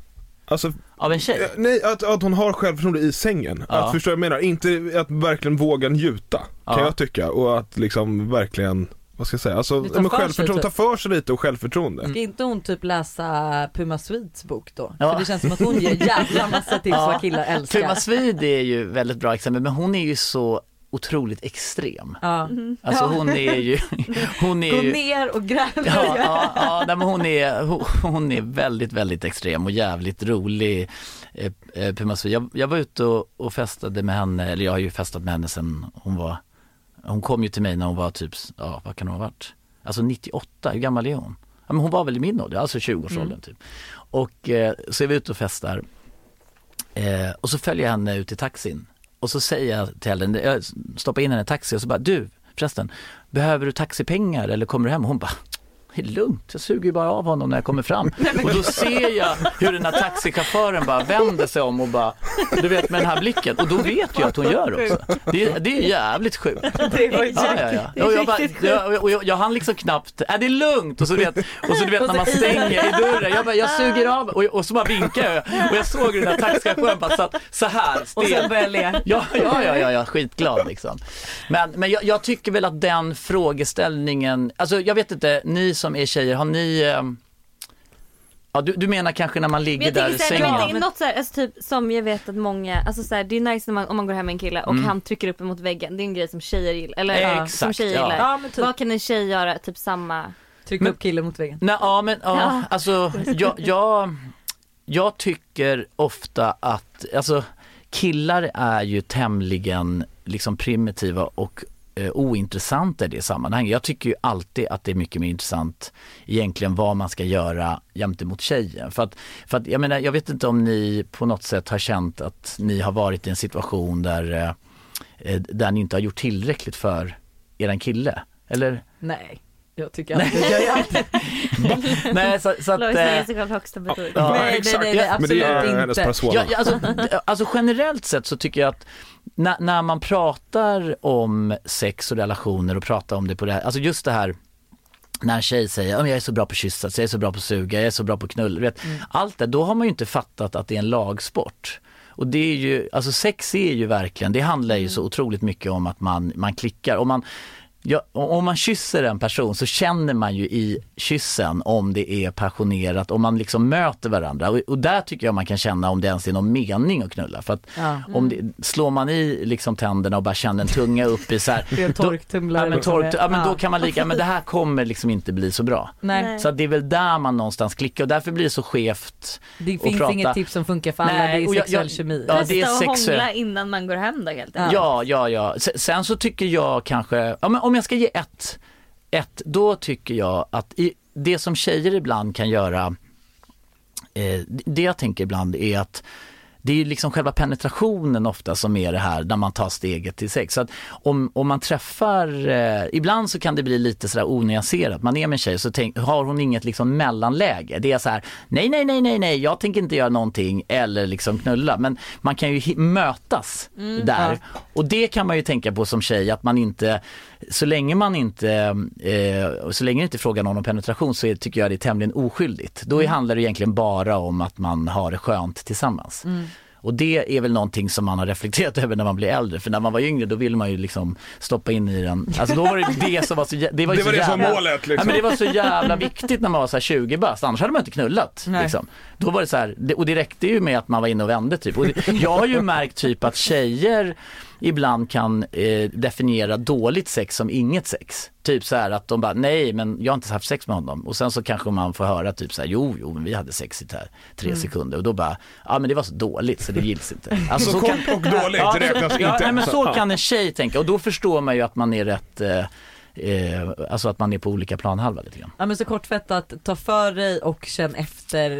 Alltså, Av en tjej? eh, nej att, att hon har självförtroende i sängen. Ja. Att förstå vad jag menar, inte att verkligen våga njuta. Kan Ja. jag tycka. Och att liksom verkligen, vad ska jag säga, alltså ja, men för sig, självförtroende, ta för sig lite och självförtroende. Ska inte hon typ läsa Puma Swedes bok då? Ja. För det känns som att hon ger jävla massa tips vad killar älskar. Tuma Swede är ju väldigt bra exempel, men hon är ju så otroligt extrem. Ja. Alltså Ja. hon är ju, hon är Gå ju ner och gräv. Ja, ja, ja nej, men hon, är, hon, hon är väldigt, väldigt extrem och jävligt rolig. Eh, eh, Puma Swede. jag, jag var ute och, och festade med henne, eller jag har ju festat med henne sen hon var, hon kom ju till mig när hon var typ, ja vad kan hon ha varit? Alltså 98, hur gammal är hon? Ja, men hon var väl i min ålder, alltså 20-årsåldern Mm. typ. Och eh, så är vi ute och festar eh, och så följer jag henne ut i taxin och så säger jag till henne, jag stoppar in henne i taxi och så bara du förresten, behöver du taxipengar eller kommer du hem? Och hon bara det är lugnt, jag suger ju bara av honom när jag kommer fram. Och då ser jag hur den här taxichauffören bara vänder sig om och bara, du vet med den här blicken. Och då vet jag att hon gör också. Det, är- det är jävligt sjukt. Det var Ja, ja, ja. Är Och jag, bara, jag, och jag, jag hann liksom knappt, äh, det är lugnt och så, vet, och så du vet när man stänger i dörren, jag bara, jag suger av och, och så bara vinkar jag och jag såg hur den där taxichauffören bara satt så här Och sen stel. börjar jag le. Ja, ja, ja, ja, ja skitglad liksom. Men, men jag, jag tycker väl att den frågeställningen, alltså jag vet inte, ni som är tjejer, har ni ehm, Ja, du, du menar kanske när man Men ligger jag där i sängen? jag tänker något såhär, alltså typ som jag vet att många, alltså såhär, det är nice när man, om man går hem med en kille och Mm. han trycker upp emot väggen, det är en grej som tjejer gillar, eller Exakt, som tjejer ja. gillar. Ja men typ. Vad kan en tjej göra, typ samma? Trycka Men- upp killen mot väggen. Nej, ja men ja, Ja. alltså jag, jag, jag tycker ofta att, alltså killar är ju tämligen liksom primitiva och eh, ointressanta i det sammanhanget. Jag tycker ju alltid att det är mycket mer intressant egentligen vad man ska göra gentemot tjejen. För att, för att jag menar, jag vet inte om ni på något sätt har känt att ni har varit i en situation där, eh, eh där ni inte har gjort tillräckligt för eran kille. Eller? Nej. Jag tycker alltid, jag gör alltid. Nej, så, så att... Lovis ger eh, sig själv högsta betyg. Ja, nej, nej, exakt. nej, nej, Men det är absolut hennes inte. persona. Ja, alltså, alltså generellt sett så tycker jag att när, när man pratar om sex och relationer och pratar om det på det här, alltså just det här när en tjej säger "Ja, men jag är så bra på att kyssa, jag är så bra på att suga, jag är så bra på att knulla. Vet, Allt det, då har man ju inte fattat att det är en lagsport. Och det är ju, alltså sex är ju verkligen, det handlar ju så otroligt mycket om att man, man klickar. Om man, ja, om man kysser en person så känner man ju i kyssen om det är passionerat, om man liksom möter varandra. Och, och där tycker jag man kan känna om det ens är någon mening att knulla. För att Ja. om det, slår man i liksom tänderna och bara känner en tunga upp i så här, Det är torktumlare. Ja men, liksom. tork, ja, men då kan man lika, men det här kommer liksom inte bli så bra. Nej. Så att det är väl där man någonstans klickar och därför blir det så skevt. det finns prata. inget tips som funkar för alla, Nej, det är sexuell jag- kemi. Ja, det är sexuell- hångla innan man går hem då helt Ja. enkelt. Ja, ja, ja. Sen- Sen så tycker jag kanske, ja, men om jag ska ge ett, ett då tycker jag att i, det som tjejer ibland kan göra, eh, det jag tänker ibland är att det är ju liksom själva penetrationen ofta som är det här när man tar steget till sex. Så att om, om man träffar, eh, ibland så kan det bli lite sådär onyanserat. Man är med en tjej så tänk, har hon inget liksom mellanläge. Det är så här, nej, nej, nej, nej, nej, jag tänker inte göra någonting eller liksom knulla. Men man kan ju mötas där. Och det kan man ju tänka på som tjej att man inte, så länge man inte, eh, så länge det inte är frågan om penetration så är, tycker jag det är tämligen oskyldigt. Då Mm. handlar det egentligen bara om att man har det skönt tillsammans. Mm. Och det är väl någonting som man har reflekterat över när man blir äldre. För när man var yngre då ville man ju liksom stoppa in i den. Alltså då var det det som var så, jä- det var Det var så det som målet Ja, liksom. men det var så jävla viktigt när man var så här 20 bast, annars hade man inte knullat. Nej. Liksom. Då var det så här, och det räckte ju med att man var inne och vände typ. Och jag har ju märkt typ att tjejer ibland kan eh, definiera dåligt sex som inget sex. Typ så här att de bara, nej men jag har inte haft sex med honom. Och sen så kanske man får höra typ så här, jo jo men vi hade sex i här tre sekunder. Och då bara, ja men det var så dåligt så det gills inte. Alltså, Så kort och dåligt Ja, räknas ja, inte. nej, men så Ja. kan en tjej tänka och då förstår man ju att man är rätt eh, Eh, alltså att man är på olika planhalva lite grann. Ja men så kortfattat, ta för dig och känn efter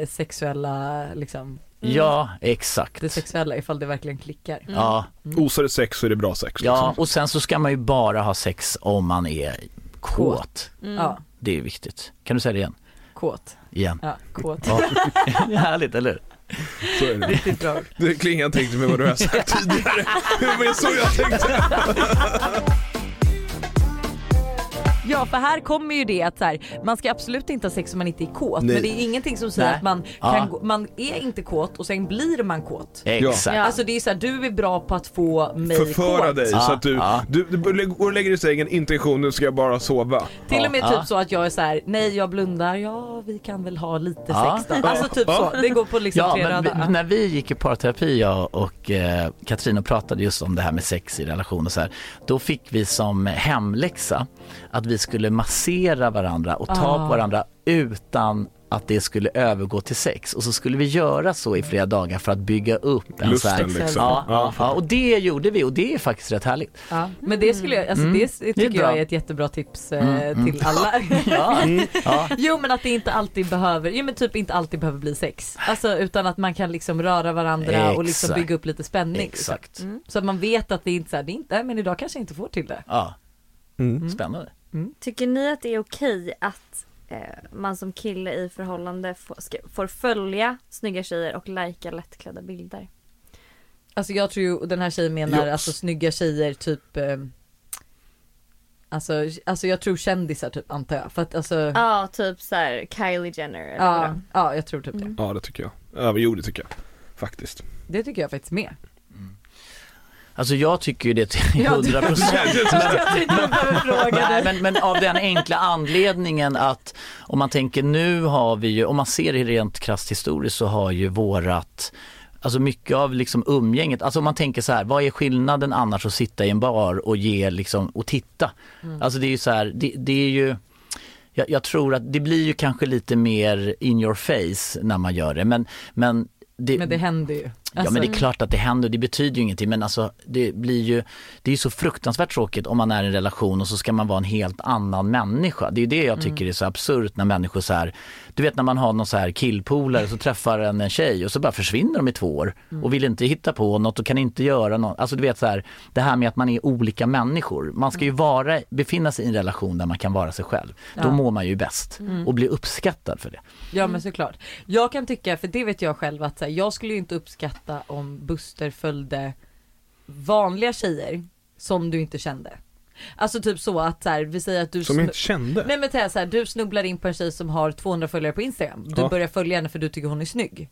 eh, sexuella, liksom, Ja, exakt. det sexuella ifall det verkligen klickar. Ja, Osar det sex så är det bra sex. ja, Liksom. och sen så ska man ju bara ha sex om man är kåt. Ja, Det är viktigt. Kan du säga det igen? kåt. Igen. Ja, kåt. Ja. Det är Härligt, eller hur? Så är det. Riktigt bra. Det klingar inte riktigt med vad du har sagt tidigare. Men så jag tänkte. Ja för här kommer ju det att så här, man ska absolut inte ha sex om man inte är kåt Nej. men det är ingenting som säger Nej. att man, Ja. kan gå, man är inte kåt och sen blir man kåt. Exakt. Ja. Alltså det är så här, du är bra på att få mig Förföra kåt. dig Ja, så att du, ja. du, du går och lägger dig i sängen, intention nu ska jag bara sova. Till och med Ja. typ så att jag är så här: nej jag blundar, ja vi kan väl ha lite Ja. sex då. Alltså typ så, det går på liksom Ja, tre men vi, röda. när vi gick i parterapi jag och eh, Katrin och pratade just om det här med sex i relation och så här. Då fick vi som hemläxa att vi skulle massera varandra och ta Ah. på varandra utan att det skulle övergå till sex och så skulle vi göra så i flera dagar för att bygga upp en så här, Lusten liksom. Ja, ja, ja, och det gjorde vi och det är faktiskt rätt härligt. Ja, men det skulle jag, alltså Mm. det tycker bra. jag är ett jättebra tips eh, Mm, mm. till alla. Ja, ja. Jo men att det inte alltid behöver, jo men typ inte alltid behöver bli sex. Alltså utan att man kan liksom röra varandra och liksom Exakt. bygga upp lite spänning. liksom. Exakt. Mm. Så att man vet att det inte är så här, det är inte, men idag kanske jag inte får till det. Ja, Mm. Tycker ni att det är okej att eh, man som kille i förhållande får, ska, får följa snygga tjejer och lajka lättklädda bilder? Alltså jag tror ju, den här tjejen menar Jo. alltså snygga tjejer typ eh, Alltså, alltså jag tror kändisar typ antar jag. För att alltså, ja, Ja, typ så här Kylie Jenner eller ja, vadå? jag tror typ det. Ja det tycker jag. Ja, jo det tycker jag. Faktiskt. Det tycker jag faktiskt med. Alltså jag tycker ju det till Ja, det- 100 procent. Men, men av den enkla anledningen att om man tänker nu har vi ju, om man ser det rent krasst historiskt så har ju vårat Alltså mycket av liksom umgänget, alltså om man tänker så här, vad är skillnaden annars att sitta i en bar och ge liksom, och titta? Alltså det är ju så här, det, det är ju jag, jag tror att det blir ju kanske lite mer in your face när man gör det men, men det, Men det händer ju. Ja Alltså- men det är klart att det händer, det betyder ju ingenting men alltså det blir ju, det är ju så fruktansvärt tråkigt om man är i en relation och så ska man vara en helt annan människa. Det är ju det jag tycker är så absurt när människor så här, du vet när man har någon så här killpolare så träffar en en tjej och så bara försvinner de i två år och vill inte hitta på något och kan inte göra något. Alltså du vet så här, det här med att man är olika människor. Man ska ju vara, befinna sig i en relation där man kan vara sig själv. Då Ja. mår man ju bäst och blir uppskattad för det. Ja men såklart. Jag kan tycka, för det vet jag själv att så här, jag skulle ju inte uppskatta om Buster följde vanliga tjejer som du inte kände. Alltså typ så att så här, vi säger att du Som jag inte kände. Nej men så här, du snubblar in på en tjej som har 200 följare på Instagram. Du Ja. börjar följa henne för du tycker hon är snygg.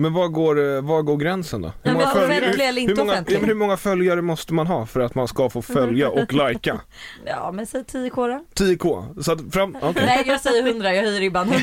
Men var går, eh, var går gränsen då? men många offentlig hur, eller inte hur, många, ja, men hur många följare måste man ha för att man ska få följa och lajka? Ja men säg 10k då. 10k? Så att fram, okej. Nej jag säger 100, jag höjer ribban 100k.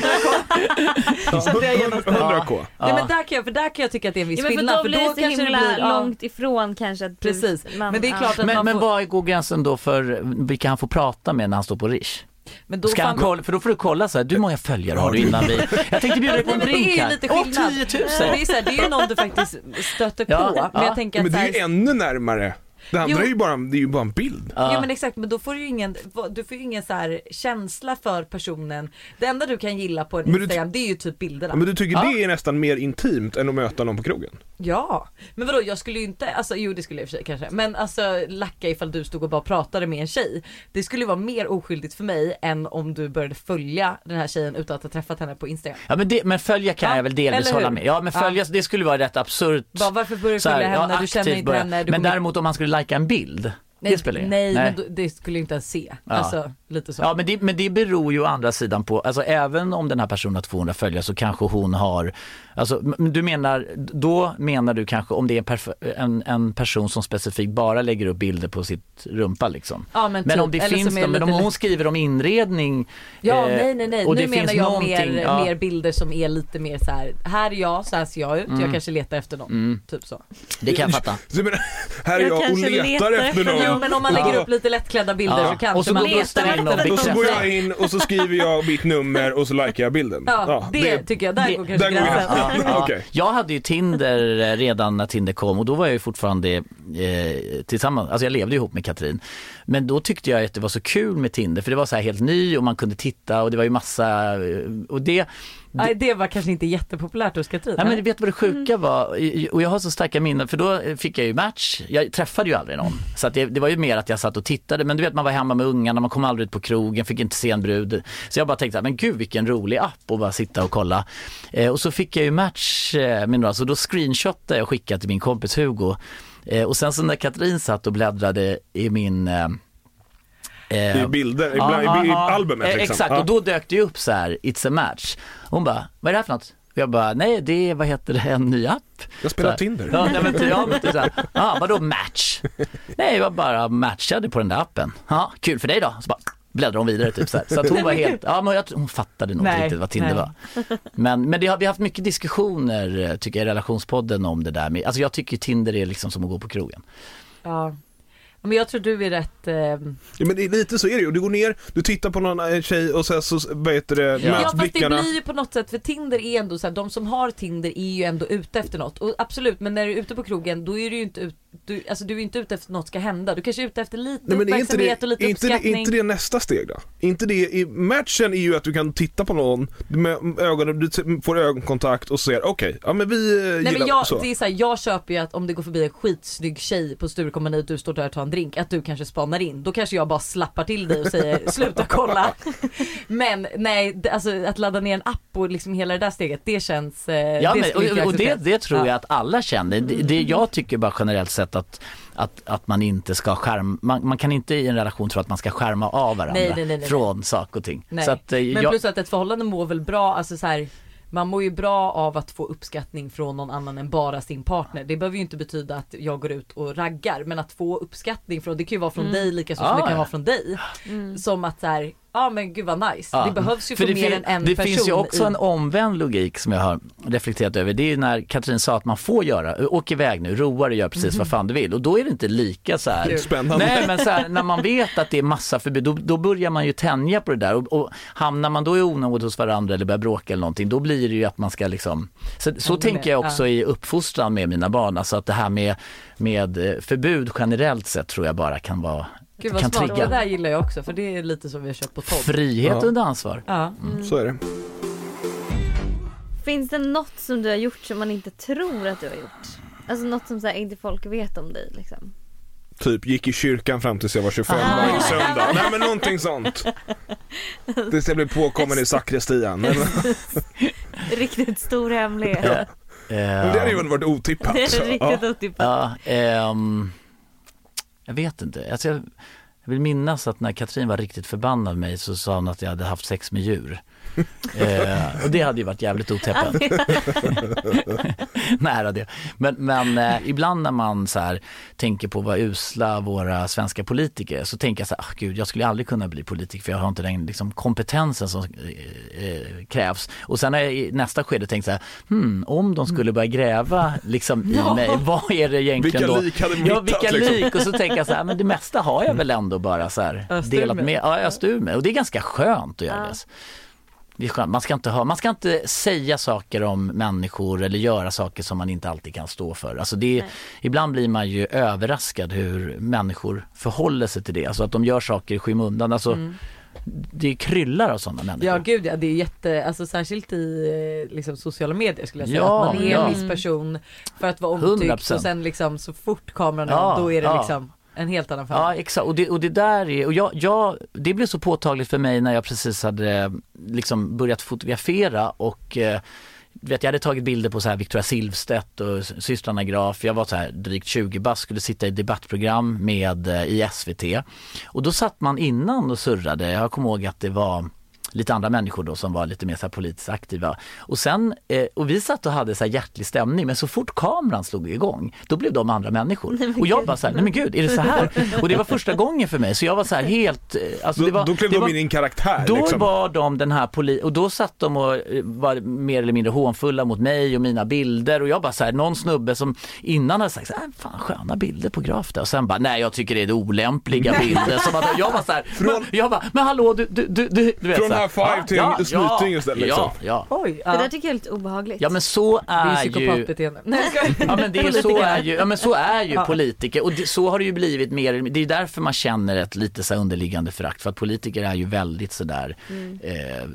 Ja, så att jag genast- 100k. Nej men där kan jag, för där kan jag tycka att det är en viss Ja, men för skillnad. då blir det så kanske himla blir, ja, långt ifrån kanske Precis. man- Men det är ja. klart att Men, man men får, vad går gränsen då för vilka han får prata med när han står på Rish? Men då Ska fan- kolla, för då får du kolla så här, du många följare har du innan vi, jag tänkte bjuda dig på en men det drink är lite Åh, skillnad. 10 000! Det är, så här, det är ju någon du faktiskt stöter på. Ja, men ja. jag tänker att Men det är ju ännu närmare. Det andra Jo. är ju bara, det är ju bara en bild. Ja. Ja men exakt men då får du ju ingen, du får ju ingen så här känsla för personen. Det enda du kan gilla på en Men Instagram det är ju typ bilderna. Men du tycker Ja. det är nästan mer intimt än att möta någon på krogen? Ja, men vadå jag skulle ju inte, alltså jo det skulle jag i och för sig kanske, men alltså lacka ifall du stod och bara pratade med en tjej. Det skulle vara mer oskyldigt för mig än om du började följa den här tjejen utan att ha träffat henne på Instagram. Ja men, det, men följa kan Ja, jag väl delvis eller hur? hålla med. Ja men följa, det skulle vara rätt absurt. Bara, varför börjar du följa henne? du känner inte börja. henne. Du Men däremot om man skulle lajka en bild, nej, det spelar ingen nej, men då, det skulle jag inte ens se. Ja. Alltså lite så. Ja men det, men det beror ju å andra sidan på, alltså även om den här personen har 200 följare så kanske hon har, alltså du menar, då menar du kanske om det är en, en, person som specifikt bara lägger upp bilder på sitt rumpa liksom. Ja, men Men typ, om det eller finns, då, men om hon skriver om inredning Ja eh, nej nej nej, och nu det menar finns jag mer, ja. mer bilder som är lite mer så här. här är jag, så här ser jag ut, Mm. jag kanske letar efter någon. Typ så. Det kan jag fatta. Jag menar, här är Jag jag, och kanske letar letar efter efter någon. Jo men om man lägger Ja. upp lite lättklädda bilder Ja, så kanske och så man går Och så bitchar. går jag in och så skriver jag mitt nummer och så likar jag bilden. Ja, det, tycker jag, där det- går kanske där går gränsen. gränsen. Ja, ja. Okej. Jag hade ju Tinder eh, redan när Tinder kom och då var jag ju fortfarande eh, tillsammans, alltså jag levde ihop med Katrin. Men då tyckte jag att det var så kul med Tinder för det var så här helt ny och man kunde titta och det var ju massa, eh, och det, Nej det var kanske inte jättepopulärt hos Katrin. Nej men du vet vad det sjuka var? I- Och jag har så starka minnen för då fick jag ju match. Jag träffade ju aldrig någon. Så att det, det var ju mer att jag satt och tittade. Men du vet man var hemma med ungarna, man kom aldrig ut på krogen, fick inte se en brud. Så jag bara tänkte, men gud vilken rolig app och bara sitta och kolla. Eh, och så fick jag ju match eh, med några, så då screenshotade jag och skickade till min kompis Hugo. Eh, och sen så när Katrin satt och bläddrade i min eh, eh, I bilder, i, Ja, bland, ja, i, i albumet Eh, liksom. Exakt, Ja. och då dök det ju upp så här, it's a match. Hon bara, vad är det här för något? Och jag bara, nej det är, vad heter det, en ny app. Jag spelar här, Tinder. Ja, nej, men, ja, men typ så här, ja, vadå match? Nej, jag bara matchade på den där appen. Ja, kul för dig då. Så bara bläddrar hon vidare typ så här. Så att hon var helt, ja men jag, hon fattade nog inte riktigt vad Tinder nej. var. Men, men det har, vi har haft mycket diskussioner eh, tycker jag i relationspodden om det där med, alltså jag tycker Tinder är liksom som att gå på krogen. Ja. Men jag tror du är rätt, eh, Ja, men lite så är det ju. Du går ner, du tittar på någon eh, tjej och sen så, vad heter det, Ja. Ja möts fast det blir ju på något sätt, för Tinder är ändå så här, de som har Tinder är ju ändå ute efter något. Och absolut, men när du är ute på krogen då är du ju inte ute, du, alltså du är inte ute efter att något ska hända. Du kanske är ute efter lite Nej, men är inte uppmärksamhet det, och lite inte, det, uppskattning. inte det nästa steg då? Inte det, i, matchen är ju att du kan titta på någon med ögonen, du får ögonkontakt och säger okej, ja men vi eh, Nej gillar men jag, så. det är så här, jag köper ju att om det går förbi en skitsnygg tjej på Sturecompagniet och du står där och tar en drink, att du kanske spanar in. Då kanske jag bara slappar till dig och säger sluta kolla. Men nej, det- alltså att ladda ner en app och liksom hela det där steget, det känns... Eh, Ja, det men, och, och det, det tror Ja. jag att alla känner. Det, det, jag tycker bara generellt sett att, att, att man inte ska skärma, man, man kan inte i en relation tro att man ska skärma av varandra Nej, nej, nej, nej. från sak och ting. Så att, eh, Men jag, plus att ett förhållande mår väl bra, alltså så här, man mår ju bra av att få uppskattning från någon annan än bara sin partner. Det behöver ju inte betyda att jag går ut och raggar men att få uppskattning från, det kan ju vara från dig lika så som det kan ja. vara från dig. Som att så här, Ja men gud vad nice. Ja. Det behövs ju För för det mer än en Det person. finns ju också i- en omvänd logik som jag har reflekterat över. Det är ju när Katrin sa att man får göra, åk iväg nu, roa dig, gör precis vad fan du vill. Och då är det inte lika så här. Spännande. Nej men så här, när man vet att det är massa förbud, då, då börjar man ju tänja på det där. Och, och hamnar man då i onåd hos varandra eller börjar bråka eller någonting, då blir det ju att man ska liksom, så, så Ännu tänker jag också i uppfostran med mina barn. Alltså att det här med, med eh, förbud generellt sett tror jag bara kan vara, Gud vad kan smart, det trigga. där gillar jag också för det är lite som vi har köpt på Todd. frihet Ja. under ansvar. Ja. Så är det. Finns det något som du har gjort som man inte tror att du har gjort? Alltså något som så här, inte folk vet om dig liksom. Typ gick i kyrkan fram tills jag var 25 Ah. varje söndag. Nej men någonting sånt. Tills jag blev påkommen i sakristian. Riktigt stor hemlighet. Ja. men det hade ju väl varit otippat. Det är riktigt otippat. Ja, ehm, jag vet inte. Alltså jag, jag vill minnas att när Katrin var riktigt förbannad med mig så sa hon att jag hade haft sex med djur eh, och det hade ju varit jävligt otippat. Nära det. Men, men eh, ibland när man så här, tänker på vad usla våra svenska politiker är, så tänker jag så här, ah, gud jag skulle aldrig kunna bli politiker för jag har inte den liksom, kompetensen som eh, eh, krävs. Och sen har jag i nästa skede tänkt så här, hmm, om de skulle börja gräva liksom, i Ja. mig, vad är det egentligen Vilka då? lik hade Ja, mittat, vilka liksom? lik och så tänker jag så här, men det mesta har jag väl ändå bara så här Öst delat med. med. Ja, jag ur med. Och det är ganska skönt att göra Ja. det. Det är skönt. Man ska, inte ha, man ska inte säga saker om människor eller göra saker som man inte alltid kan stå för. Alltså det, Nej. ibland blir man ju överraskad hur människor förhåller sig till det. Alltså att de gör saker i skymundan. Alltså, Mm. Det kryllar av sådana människor. Ja gud ja, det är jätte, alltså särskilt i eh, liksom, sociala medier skulle jag säga. Ja, att man är ja. en viss person för att vara omtyckt 100%. och sen liksom så fort kameran är Ja, då är det ja. liksom en helt annan Ja exakt och det, och det där är, och jag, jag, det blev så påtagligt för mig när jag precis hade eh, liksom börjat fotografera och eh, vet, jag hade tagit bilder på så här Victoria Silvstedt och systrarna Graf. Jag var så här drygt 20 bast, skulle sitta i debattprogram med, eh, i SVT. Och då satt man innan och surrade. Jag kommer ihåg att det var lite andra människor då som var lite mer så här politiskt aktiva. Och sen, eh, och vi satt och hade så här hjärtlig stämning men så fort kameran slog igång då blev de andra människor. Nej, och jag gud. bara så här, nej men gud är det så här? Och det var första gången för mig så jag var så här helt, eh, alltså det Då, var, då klev de var, in i en karaktär då liksom. var de den här poli och då satt de och eh, var mer eller mindre hånfulla mot mig och mina bilder och jag bara så här, någon snubbe som innan hade sagt så här, "Äh, fan sköna bilder på graf där och sen bara, nej jag tycker det är olämpliga bilder. Som att, jag var så här, men, jag bara, men hallå du, du, du, du, du vet Från så här, high five "Ja, till snyting istället, liksom." Ja, ja. Oj, Det ja. där tycker jag är lite obehagligt. Ja men så det är är ju psykopatbeteende. Nej jag skojar. Ja men, det är, så Politiker. är ju, ja men så är ju Ja. politiker och det, så har det ju blivit mer, det är därför man känner ett lite så här underliggande förakt för att politiker är ju väldigt sådär eh,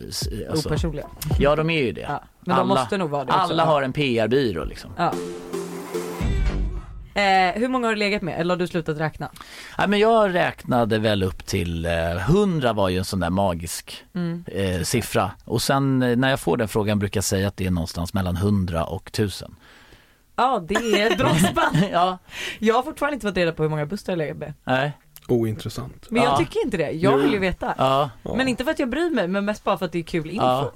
s- alltså, Opersonliga. Ja de är ju det. Ja. Men de måste nog vara det också. Alla Ja. har en PR-byrå liksom. Ja. Eh, hur många har du legat med eller har du slutat räkna? Ja, men jag räknade väl upp till eh, 100 var ju en sån där magisk Mm. eh, siffra och sen eh, när jag får den frågan brukar jag säga att det är någonstans mellan 100 och 1000. Ja det är ett bra spann. ja, Jag har fortfarande inte fått reda på hur många bussar jag legat med. nej, Ointressant. Men jag Ja. tycker inte det. Jag vill ju veta. ja. Ja. Men inte för att jag bryr mig men mest bara för att det är kul info. Ja,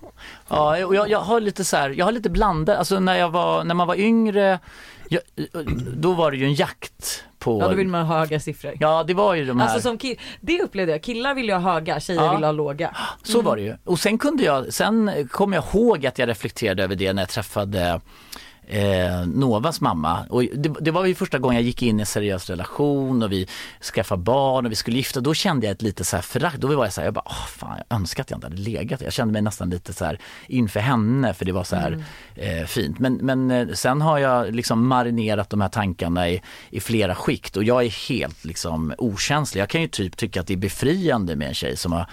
ja och jag, jag har lite så här, jag har lite blandat, alltså när jag var, när man var yngre, jag, då var det ju en jakt på, Ja då vill man ha höga siffror. ja det var ju de här, Alltså som kill, det upplevde jag, killar vill ju ha höga, tjejer Ja. vill ha låga. så var det ju. Och sen kunde jag, sen kom jag ihåg att jag reflekterade över det när jag träffade eh, Novas mamma. Och det, det var ju första gången jag gick in i en seriös relation och vi skaffade barn och vi skulle gifta. Då kände jag ett lite så här förakt. Då var jag så här, jag bara, åh fan jag önskar att jag inte hade legat. Jag kände mig nästan lite så här inför henne för det var så här eh, fint. Men, men eh, sen har jag liksom marinerat de här tankarna i, i flera skikt och jag är helt liksom okänslig. Jag kan ju typ tycka att det är befriande med en tjej som har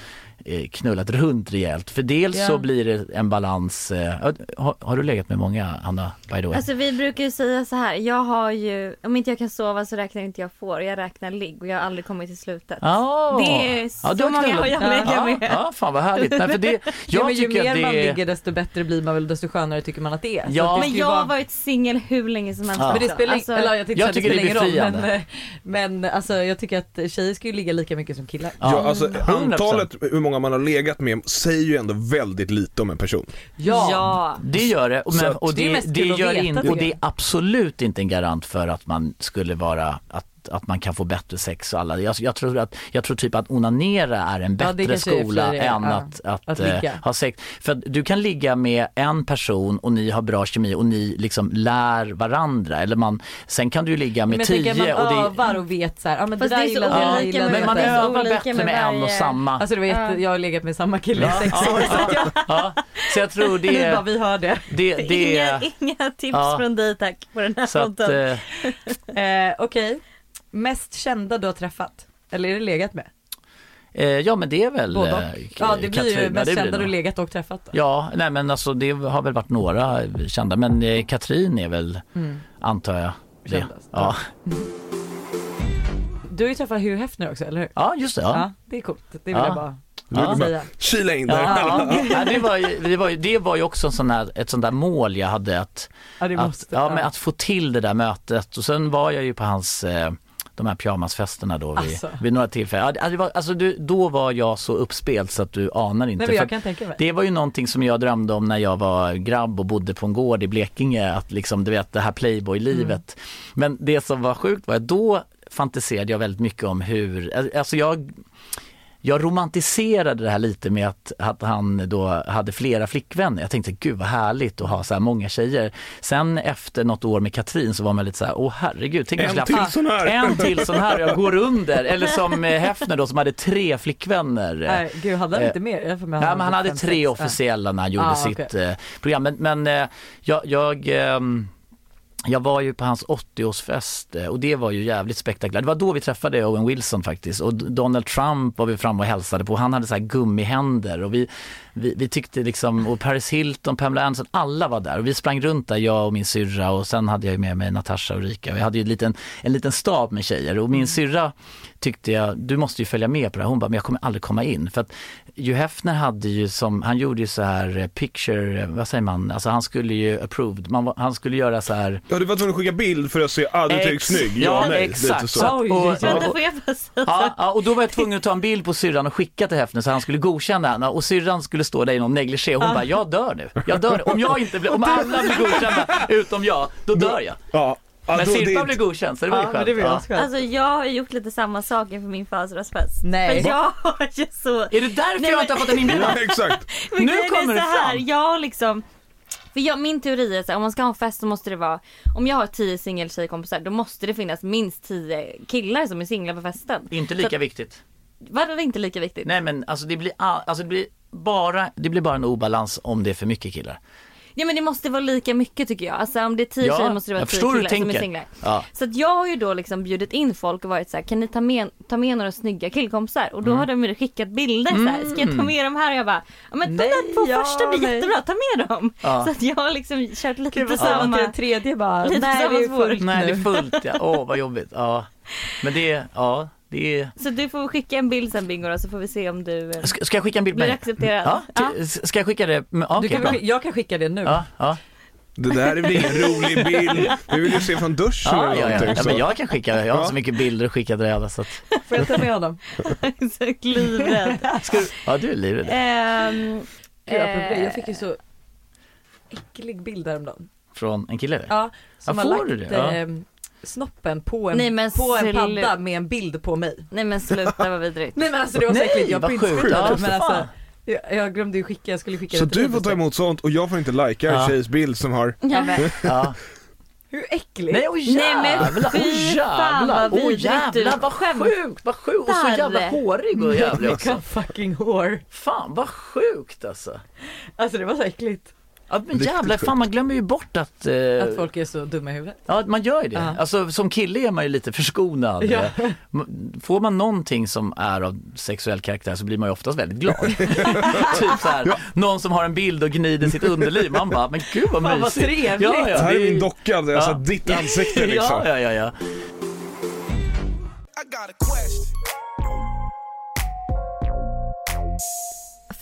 knullat runt rejält. För dels Ja. så blir det en balans. Eh, har, har du legat med många Hanna, by the way? Alltså vi brukar ju säga så här, jag har ju, om inte jag kan sova så räknar inte jag får, jag räknar ligg och jag har aldrig kommit till slutet. Ja. Det är så du har många har jag Ja. legat ja, med. ja, fan vad härligt. Nej, för det, jag ja, men ju tycker mer att det man ligger desto bättre blir man väl, desto skönare tycker man att det är. Ja. det Men jag vara- har varit singel hur länge som helst. Ja. Men det spelar, Alltså, eller jag, Jag det tycker spelar det är ingen roll men, befriande. men alltså jag tycker att tjejer ska ju ligga lika mycket som killar. Ja, alltså 100%. antalet, hur många man har legat med säger ju ändå väldigt lite om en person. Ja. ja. Det gör det, men, att- och Det är det, det, gör in, och det är absolut inte en garant för att man skulle vara, att att, att man kan få bättre sex och alla. Jag, jag, tror, att, jag tror typ att onanera är en Ja, bättre är för skola det, än ja. att, att, Att eh, ha sex. För att du kan ligga med en person och ni har bra kemi och ni liksom lär varandra. Eller man, sen kan du ju ligga med Men tio man och det, övar och vet så här, ja men Fast det där det är så gillade jag, men man är övar bättre med med en och samma. Alltså du vet, Ja. jag har legat med samma kille i Ja, sex ja, år så jag, ja, så jag tror det, vi hör det. det, det Inga, inga tips Ja. från dig tack på den här podden. eh, Eh, Okej, mest kända du har träffat? Eller är det legat med? eh, ja men det är väl Både eh. Ja det blir ju mest det blir kända du legat och träffat då. Ja, nej men alltså det har väl varit några kända men eh, Katrin är väl, Mm. antar jag, det. Kändast. Ja. Du har ju träffat Hugh Hefner också eller hur? ja, just det. Ja, Ja. det är coolt, det vill Ja. jag bara Ja. bara kila in där. Ja, ja, det, var ju, det, var ju, det var ju också en sån där, ett sånt där mål jag hade att, Ja det att, måste. ja, men att få till det där mötet och sen var jag ju på hans eh, de här pyjamasfesterna då vid, Alltså. vid några tillfällen. Ja, det- var, alltså du, då var jag så uppspelt så att du anar inte. Nej jag kan tänka mig. det var ju någonting som jag drömde om när jag var grabb och bodde på en gård i Blekinge, att liksom du vet det här playboy-livet. Mm. Men det som var sjukt var att då fantiserade jag väldigt mycket om hur, alltså jag jag romantiserade det här lite med att, att han då hade flera flickvänner. Jag tänkte gud vad härligt att ha så här många tjejer. Sen efter något år med Katrin så var man lite så här, åh herregud, tänk En till sån här. en till sån här jag går under. Eller som eh, Hefner då som hade tre flickvänner. Nej gud hade han Eh, inte mer? Jag Ja, men han hade fem, tre officiella när han gjorde Ah, sitt okej. eh, program. Men, men eh, jag, jag, ehm, jag var ju på hans 80-årsfest eh, och det var ju jävligt spektakulärt. Det var då vi träffade Owen Wilson faktiskt och Donald Trump var vi framme och hälsade på. Han hade så här gummihänder och vi, vi, vi tyckte liksom, och Paris Hilton, Pamela Anderson, alla var där. Och vi sprang runt där, jag och min syrra. Och sen hade jag med mig Natasha och Rika. Och jag hade ju en liten, en liten stab med tjejer. Och min syrra tyckte jag, du måste ju följa med på det här. Hon bara, men jag kommer aldrig komma in. För att Hugh Hefner hade ju som, han gjorde ju så här eh, picture, eh, vad säger man, alltså han skulle ju approved, man, han skulle göra så här Ja du var tvungen att skicka bild för att se, ah du är snygg, ja, ja, nej. exakt. Så. Att- Oj, och- säga Ja, ja, och då var jag tvungen att ta en bild på syrran och skicka till Hefner så han skulle godkänna henne. Och syrran skulle stå där i någon negligé och hon bara, jag dör nu, jag dör, om jag inte blir, om alla blir godkända utom jag, då dör jag. Ja. Ja, Men Sirpa det, blev godkänd så det var ju skönt. Ja. asskönt. Alltså jag har gjort lite samma sak inför min födelsedagsfest. Nej. För jag har ju så... Är det därför Nej, jag inte har fått en inbjudan? ja, exakt. Men Nu kommer det så här, fram. Jag liksom för jag, min teori är så här, om man ska ha en fest så måste det vara Om jag har tio singeltjejkompisar då måste det finnas minst tio killar som är singlar på festen. Inte lika viktigt. Var det inte lika viktigt? Nej men alltså det blir, all, alltså det blir bara, det blir bara en obalans om det är för mycket killar. Ja men det måste vara lika mycket tycker jag. Alltså om det är tio Ja, tjejer måste det vara tio killar du som är tänker. singlar. Ja. Så att jag har ju då liksom bjudit in folk och varit så här, kan ni ta med, ta med några snygga killkompisar? Och då Mm. har de ju skickat bilder så här, ska jag ta med dem här? Och jag bara, ja men de där två ja, första blir nej. jättebra, ta med dem. Ja. Så att jag har liksom kört lite Gud vad samma till den tredje bara, Lite nej det är fullt Nej det är nu. fullt ja, åh vad jobbigt. Ja. Men det, ja, det är... Så du får skicka en bild sen Bingo då, så får vi se om du eh, Ska, ska jag skicka en bild blir med accepterad. Ja, t- ska jag skicka det? Men, ja, Du okej, kan, bra. jag kan skicka det nu. Ja, ja. Det där är väl ingen rolig bild. Vi vill ju se från duschen Ja, eller ja, ja. någonting. ja, så. men jag kan skicka, jag har Ja. så mycket bilder att skicka till dig alla så att, Får jag ta med honom? så livrädd. ska du, Ja du är livrädd. Ehm, Gud, apropå det, eh, jag fick ju så äcklig bild häromdagen. Från en kille? Ja, som Ja, har får lagt du det? Ja. eh, snoppen på en, Nej, men på en padda med en bild på mig. Nej men sluta vad vidrigt. Nej men alltså det var så Nej, äckligt, jag printscreenade men alltså jag, jag glömde ju skicka, jag skulle skicka Så det till du dig får ta istället. emot sånt och jag får inte likea en Ja. tjejs bild som har Ja, men, Ja. Hur äckligt? Nej, åh Nej, men jävlar, fy åh fan, jävlar, vad vidrigt jävlar, du vad skämtar. sjukt, vad sjukt och så jävla hårig och jävlig också. Vilka fucking hår. Fan vad sjukt alltså. Alltså det var så äckligt. Ja, men Riktigt jävlar, fan man glömmer ju bort att, eh, Att folk är så dumma i huvudet. ja man gör ju det. Ja. Alltså som kille är man ju lite förskonad. Ja. Får man någonting som är av sexuell karaktär så blir man ju oftast väldigt glad. typ så här, någon som har en bild och gnider sitt underliv, man bara, men gud vad Fan, vad mysigt. trevligt. Ja, ja, Det här är min docka, alltså Ja. ditt ansikte liksom. Ja, ja, ja, ja.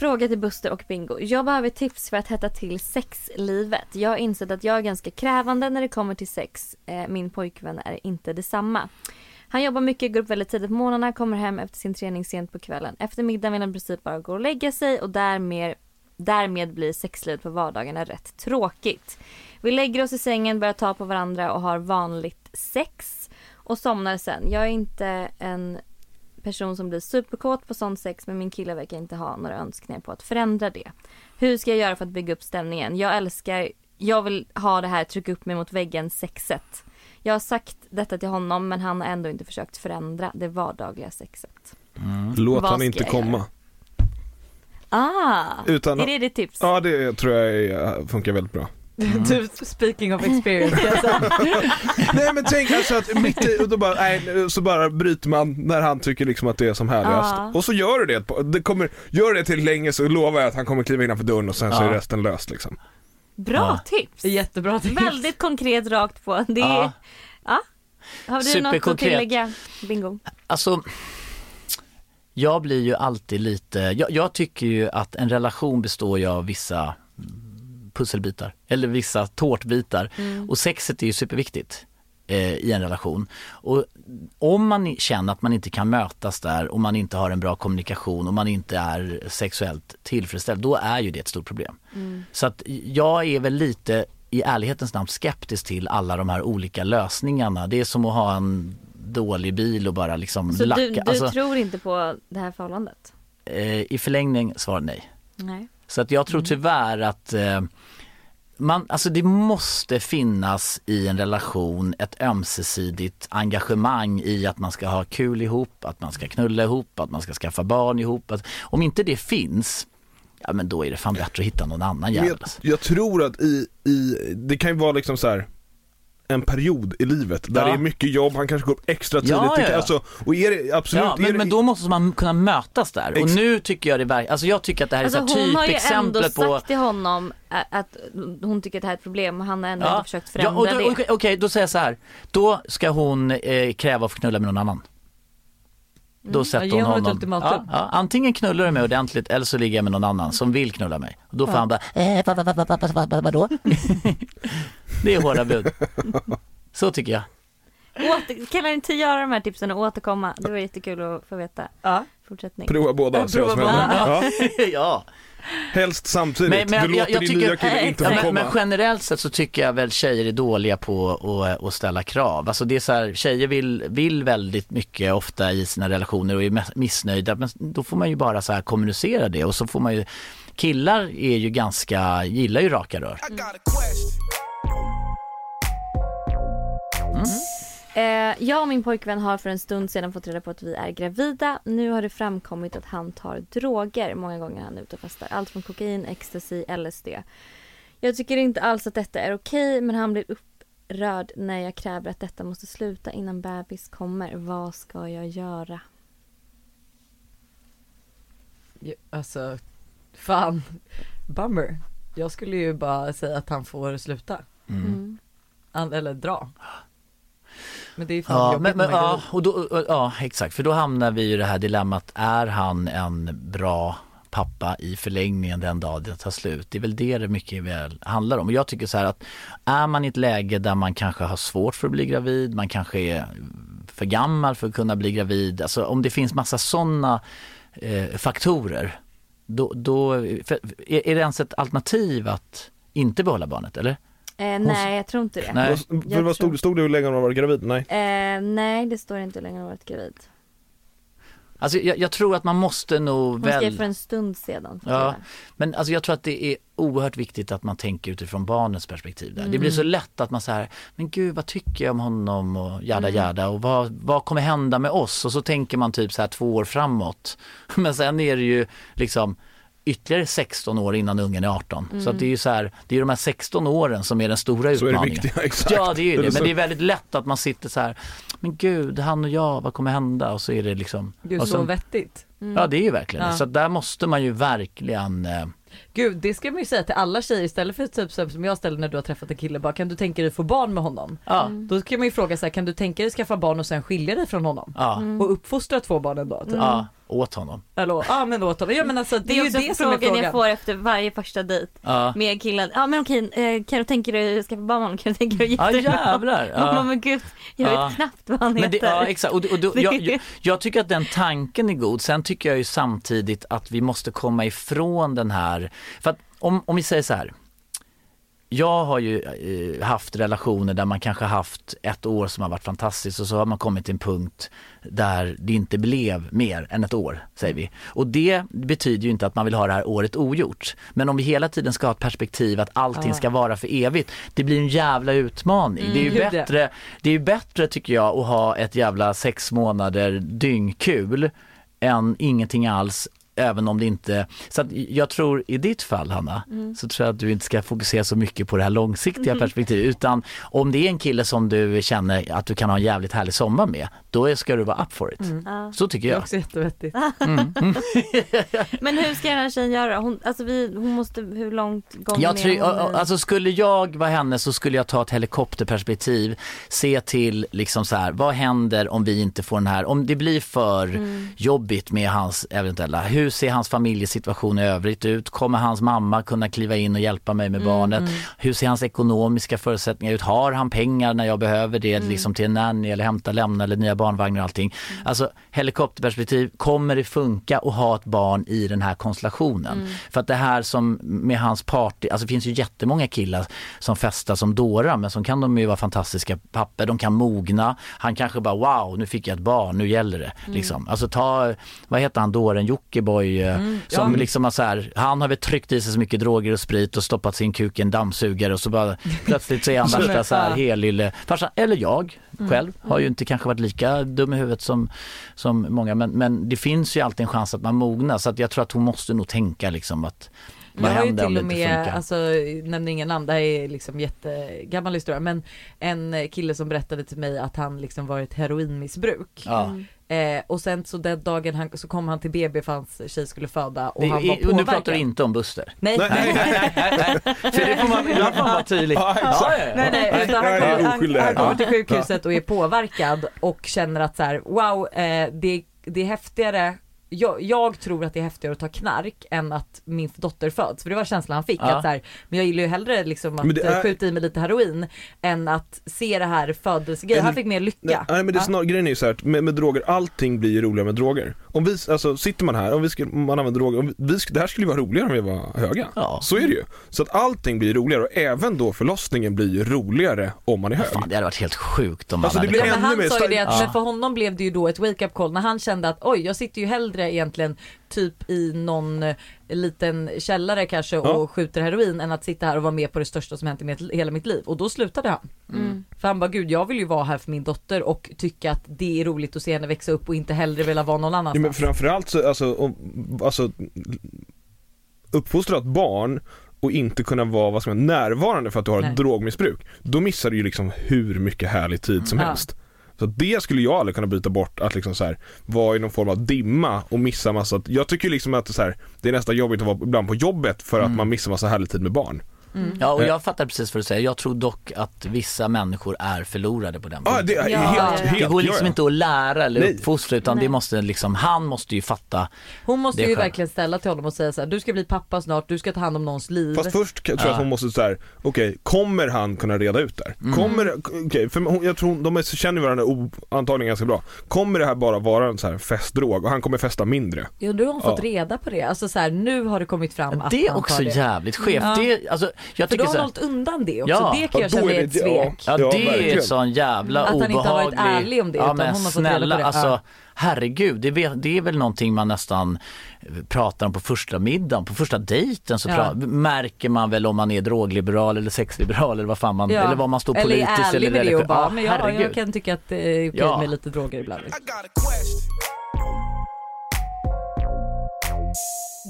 Fråga till Buster och Bingo. Jag behöver tips för att hetta till sexlivet. Jag har insett att jag är ganska krävande när det kommer till sex. Eh, min pojkvän är inte detsamma. Han jobbar mycket, går upp väldigt tidigt på morgnarna, kommer hem efter sin träning sent på kvällen. Efter middagen vill han i princip bara gå och lägga sig och därmed, därmed blir sexlivet på vardagarna rätt tråkigt. Vi lägger oss i sängen, börjar ta på varandra och har vanligt sex. och somnar sen. Jag är inte en person som blir superkåt på sån sex men min kille verkar inte ha några önskningar på att förändra det. Hur ska jag göra för att bygga upp stämningen? Jag älskar, jag vill ha det här trycka upp mig mot väggen sexet. Jag har sagt detta till honom men han har ändå inte försökt förändra det vardagliga sexet. Låt Vad han inte komma. Ah! Utan, Är det ditt tips? Ja det tror jag funkar väldigt bra. Du, speaking of experience säga. Nej men tänk alltså att mitt i, och då bara, nej, så bara bryter man när han tycker liksom att det är som härligast. Ja. Och så gör du det, det kommer, gör det till länge så lovar jag att han kommer kliva innanför dörren och sen så är Ja. resten löst liksom. Bra Ja. tips! Jättebra tips. Väldigt konkret rakt på. Det är, Ja. ja. Har du något att tillägga? Bingo. Alltså, jag blir ju alltid lite, jag, jag tycker ju att en relation består ju av vissa mm, pusselbitar eller vissa tårtbitar och sexet är ju superviktigt eh, i en relation. Och om man känner att man inte kan mötas där och man inte har en bra kommunikation och man inte är sexuellt tillfredsställd, då är ju det ett stort problem. Så att jag är väl lite i ärlighetens namn skeptisk till alla de här olika lösningarna. Det är som att ha en dålig bil och bara liksom Så lacka. du, du alltså, tror inte på det här förhållandet? eh, I förlängning svar nej. Nej. Så att jag tror tyvärr att eh, man, alltså det måste finnas i en relation ett ömsesidigt engagemang i att man ska ha kul ihop, att man ska knulla ihop, att man ska skaffa barn ihop. Att, om inte det finns, ja men då är det fan bättre att hitta någon annan jävel. jag, jag tror att i, i, det kan ju vara liksom så här en period i livet där Ja. det är mycket jobb, han kanske går upp extra tidigt. Ja, ja, ja. Alltså, och är det absolut, Ja, är men, det, men då måste man kunna mötas där. Och nu tycker jag det verkar, alltså jag tycker att det här är Alltså så här hon har ju ändå typexemplet sagt på till honom att hon tycker att det här är ett problem och han har ändå inte försökt förändra och då, det. Okej, okej, då säger jag så här. Då ska hon eh, kräva att få knulla med någon annan. Då sätter hon honom. Ja, ja, antingen knullar du mig ordentligt eller så ligger jag med någon annan som vill knulla mig. Och då får han bara, eh, va, va, va, va, det är hårda bud. Så tycker jag. Åter, kan han inte göra de här tipsen och återkomma? Det var jättekul att få veta. Ja. Fortsättning. prova båda, se vad som prova händer. Ja, ja. helst samtidigt, Men- men du jag- låter jag din tycker- nya kille Nej, inte få men, komma. men generellt sett så tycker jag väl tjejer är dåliga på att, att ställa krav. Alltså det är så här, tjejer vill, vill väldigt mycket ofta i sina relationer och är missnöjda. Men då får man ju bara så här kommunicera det och så får man ju Killar är ju ganska, gillar ju raka rör. Eh, jag och min pojkvän har för en stund sedan fått reda på att vi är gravida. Nu har det framkommit att han tar droger många gånger han är ute och festar. Allt från kokain, ecstasy, LSD. Jag tycker inte alls att detta är okej men han blir upprörd när jag kräver att detta måste sluta innan bebis kommer. Vad ska jag göra? Ja, Alltså, fan. Bummer. Jag skulle ju bara säga att han får sluta. Mm. An- eller dra. Men det är fan Ja, men, men, ja, och då, ja, exakt. För då hamnar vi i det här dilemmat. Är han en bra pappa i förlängningen den dag det tar slut? Det är väl det det mycket väl handlar om. Och jag tycker så här att är man i ett läge där man kanske har svårt för att bli gravid, man kanske är för gammal för att kunna bli gravid. Alltså om det finns massa sådana eh, faktorer, då, då för, är, är det ens ett alternativ att inte behålla barnet eller? Eh, nej, jag tror inte det. Nej. Vad- Jag vad stod, stod det hur länge hon har varit gravid? Nej. Eh, nej, det står inte hur länge hon har varit gravid. Alltså jag, jag tror att man måste nog Hon väl... skrev för en stund sedan. Ja, men alltså jag tror att det är oerhört viktigt att man tänker utifrån barnets perspektiv där. Det blir Mm. så lätt att man säger, men gud vad tycker jag om honom och jada Mm. jada och vad, vad kommer hända med oss? Och så tänker man typ så här två år framåt. Men sen är det ju liksom ytterligare 16 år innan ungen är 18. Så Mm. att det är ju så här, det är de här 16 åren som är den stora Så är det utmaningen. viktiga, exakt. Ja det är ju det, så- men det är väldigt lätt att man sitter så här, men gud han och jag, vad kommer hända? Och så är det liksom, Gud och så vettigt. ja det är ju verkligen Ja. det. Så där måste man ju verkligen eh, Gud det ska man ju säga till alla tjejer istället för typ så som jag ställer när du har träffat en kille bara kan du tänka dig få barn med honom? Ja, Då kan man ju fråga så här, kan du tänka dig skaffa barn och sen skilja dig från honom? ja, Och uppfostra två barn ändå? Typ. ja, åt honom. Eller ja men åt honom. Ja men alltså det, Det är ju det som är frågan frågan. jag får efter varje första dejt. Ja. Med killen. Ja men okej, eh, kan du tänka dig att skaffa barn med honom? Kan du tänka dig att gifta Ja dig med honom? jävlar. Man Ja. men gud, jag Ja. vet knappt vad han Men det, heter. ja exakt, och, och, då, jag, jag, jag tycker att den tanken är god. Sen tycker jag ju samtidigt att vi måste komma ifrån den här, för att om, om vi säger så här. jag har ju eh, haft relationer där man kanske haft ett år som har varit fantastiskt och så har man kommit till en punkt där det inte blev mer än ett år, säger vi. Och det betyder ju inte att man vill ha det här året ogjort. Men om vi hela tiden ska ha ett perspektiv att allting ska vara för evigt, det blir en jävla utmaning. det är ju ja. bättre, det är ju bättre tycker jag att ha ett jävla sex månader dyngkul än ingenting alls Även om det inte, så att jag tror i ditt fall Hanna, så tror jag att du inte ska fokusera så mycket på det här långsiktiga perspektivet utan om det är en kille som du känner att du kan ha en jävligt härlig sommar med, då ska du vara up for it. Ja. Så tycker Det är jag. också jättevettigt. Men hur ska den här tjejen göra? Hon, alltså vi, hon måste, hur långt gången Jag är hon alltså skulle jag vara henne så skulle jag ta ett helikopterperspektiv, se till liksom så här, vad händer om vi inte får den här, om det blir för Mm. jobbigt med hans eventuella, hur ser hans familjesituation i övrigt ut? Kommer hans mamma kunna kliva in och hjälpa mig med Mm, barnet? Hur ser hans ekonomiska förutsättningar ut? Har han pengar när jag behöver det, Mm. liksom till en nanny eller hämta, lämna eller nya barnvagnar och allting? Mm. Alltså helikopterperspektiv, kommer det funka att ha ett barn i den här konstellationen? Mm. För att det här som med hans party, alltså det finns ju jättemånga killar som festar som dårar men som kan de ju vara fantastiska papper, de kan mogna. Han kanske bara wow, nu fick jag ett barn, nu gäller det. Mm. Liksom. Alltså ta, vad heter han, dåren, Jockiboi, eh, som ja. liksom har så här, han har väl tryckt i sig så mycket droger och sprit och stoppat sin kuk i en dammsugare och så bara plötsligt så är han värsta är- så här helylle farsan, eller jag själv har ju inte kanske varit lika dum i huvudet som, som många men, men det finns ju alltid en chans att man mognar så att jag tror att hon måste nog tänka liksom att vad Jag har ju händer om till det och inte med, funkar? alltså nämner ingen namn, det här är liksom jättegammal historia men en kille som berättade till mig att han liksom var ett heroinmissbruk. Ja. Eh, och sen så den dagen han, så kom han till BB för hans tjej skulle föda och Det, han var är- och nu pratar påverkad. du inte om Buster. Nej, Nej. nej, nej, nej, nej. För det får man, ibland får man vara tydlig. Ja, nej, nej, utan han, kommer- han, han kommer till sjukhuset och är påverkad och känner att så här, wow, eh, det, det är häftigare jag, jag tror att det är häftigare att ta knark än att min dotter föds. För det var känslan han fick. Ja. Att så här, men jag gillar ju hellre liksom att är- skjuta i mig lite heroin än att se det här födelsegrejen. Han fick mer lycka. nej men det är Ja. snar, grejen är ju så här, med, med droger, allting blir ju roligare med droger. Om vi, alltså sitter man här, om vi skulle, man använder droger, om vi, det här skulle ju vara roligare om vi var höga. Ja. Så är det ju. Så att allting blir roligare och även då förlossningen blir ju roligare om man är hög. Fan, det hade varit helt sjukt om Alltså, man det hade blir Ja, men han sa ju det att, Ja. men för honom blev det ju då ett wake-up call när han kände att oj jag sitter ju hellre egentligen typ i någon eh, liten källare kanske och Ja. skjuter heroin än att sitta här och vara med på det största som hänt i mitt, hela mitt liv och då slutade han. Mm. För han bara gud jag vill ju vara här för min dotter och tycka att det är roligt att se henne växa upp och inte hellre vilja vara någon Ja, annanstans. men framförallt så, alltså, om, alltså uppfostra ett barn och inte kunna vara vad ska man, närvarande för att du har Nej. ett drogmissbruk. Då missar du ju liksom hur mycket härlig tid som Ja. helst. Så det skulle jag aldrig kunna byta bort, att liksom så här, vara i någon form av dimma och missa massa, jag tycker liksom att det, är så här, det är nästan jobbigt att vara ibland på jobbet för att Mm. man missar massa härlig tid med barn. Mm. Ja och Eh. jag fattar precis vad du säger. Jag tror dock att vissa människor är förlorade på den punkten. det är Ja, helt, helt, Det går liksom ja, ja. inte att lära eller Nej. uppfostra utan Nej. det måste liksom, han måste ju fatta. Hon måste Det ju skönt. verkligen ställa till honom och säga så här, du ska bli pappa snart, du ska ta hand om någons liv. Fast först tror jag Ja. att hon måste säga, okej, kommer han kunna reda ut det? Mm. Kommer, okej, för hon, jag tror hon, de är, känner varandra o, antagligen ganska bra. Kommer det här bara vara en så här festdrog och han kommer festa mindre? Ja, nu har hon fått reda på det. Alltså så här, nu har det kommit fram att Det är också det. jävligt skevt. Ja. Det, alltså, jag För tycker har så här, hållit undan det också. Ja. Det kan jag känna är ett svek. Ja, Ja, det är verkligen. sån jävla Att han obehaglig... inte har varit ärlig om det, Ja utan men hon har fått reda på snälla, det. alltså herregud, det, är väl någonting man nästan pratar om på första middagen, på första dejten så Ja. märker man väl om man är drogliberal eller sexliberal eller vad fan man, Ja. eller vad man står eller politiskt är ärlig eller med det och bara, Ja, men jag, jag kan tycka att det är okej Ja. med lite droger ibland.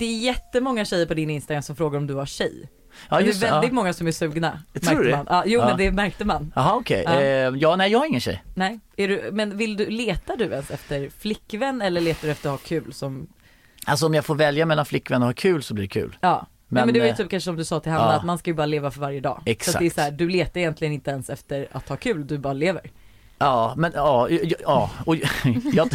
Det är jättemånga tjejer på din Instagram som frågar om du har tjej. Ja, det är just det, väldigt ja. många som är sugna. Tror du det? Ja, jo Ja. men det märkte man. Jaha okej, Ja. ja. ja nej jag har ingen tjej. Nej, är du, men vill du, letar du ens efter flickvän eller letar du efter att ha kul som, Alltså om jag får välja mellan flickvän och ha kul så blir det kul. ja. Men, Men, men det var ju eh, typ kanske som du sa till Hanna ja. att man ska ju bara leva för varje dag. Så Exakt. att det är så här, du letar egentligen inte ens efter att ha kul, du bara lever. Ja men ja, ja, ja och jag,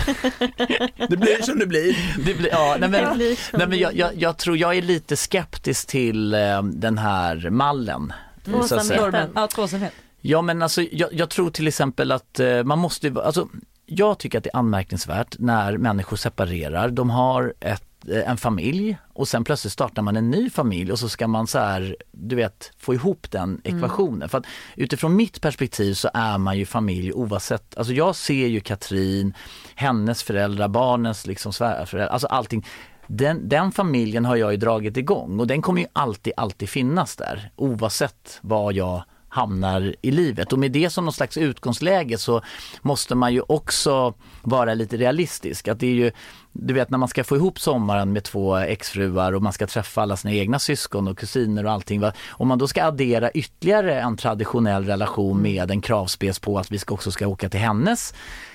Det blir som det blir. det blir, ja, nej, men, nej, men jag, jag, jag tror jag är lite skeptisk till eh, den här mallen. så att säga. Tvåsamhet. Normen, ja tvåsamhet. Ja men alltså jag, jag tror till exempel att eh, man måste, alltså jag tycker att det är anmärkningsvärt när människor separerar, de har ett en familj och sen plötsligt startar man en ny familj och så ska man så här, du vet, få ihop den ekvationen. För att utifrån mitt perspektiv så är man ju familj oavsett, alltså jag ser ju Katrin, hennes föräldrar, barnens liksom svärföräldrar, alltså allting. Den, den familjen har jag ju dragit igång och den kommer ju alltid, alltid finnas där oavsett vad jag hamnar i livet. Och med det som någon slags utgångsläge så måste man ju också vara lite realistisk. Att det är ju, du vet när man ska få ihop sommaren med två exfruar och man ska träffa alla sina egna syskon och kusiner och allting. Va? Om man då ska addera ytterligare en traditionell relation med en kravspec på att vi ska också ska åka till hennes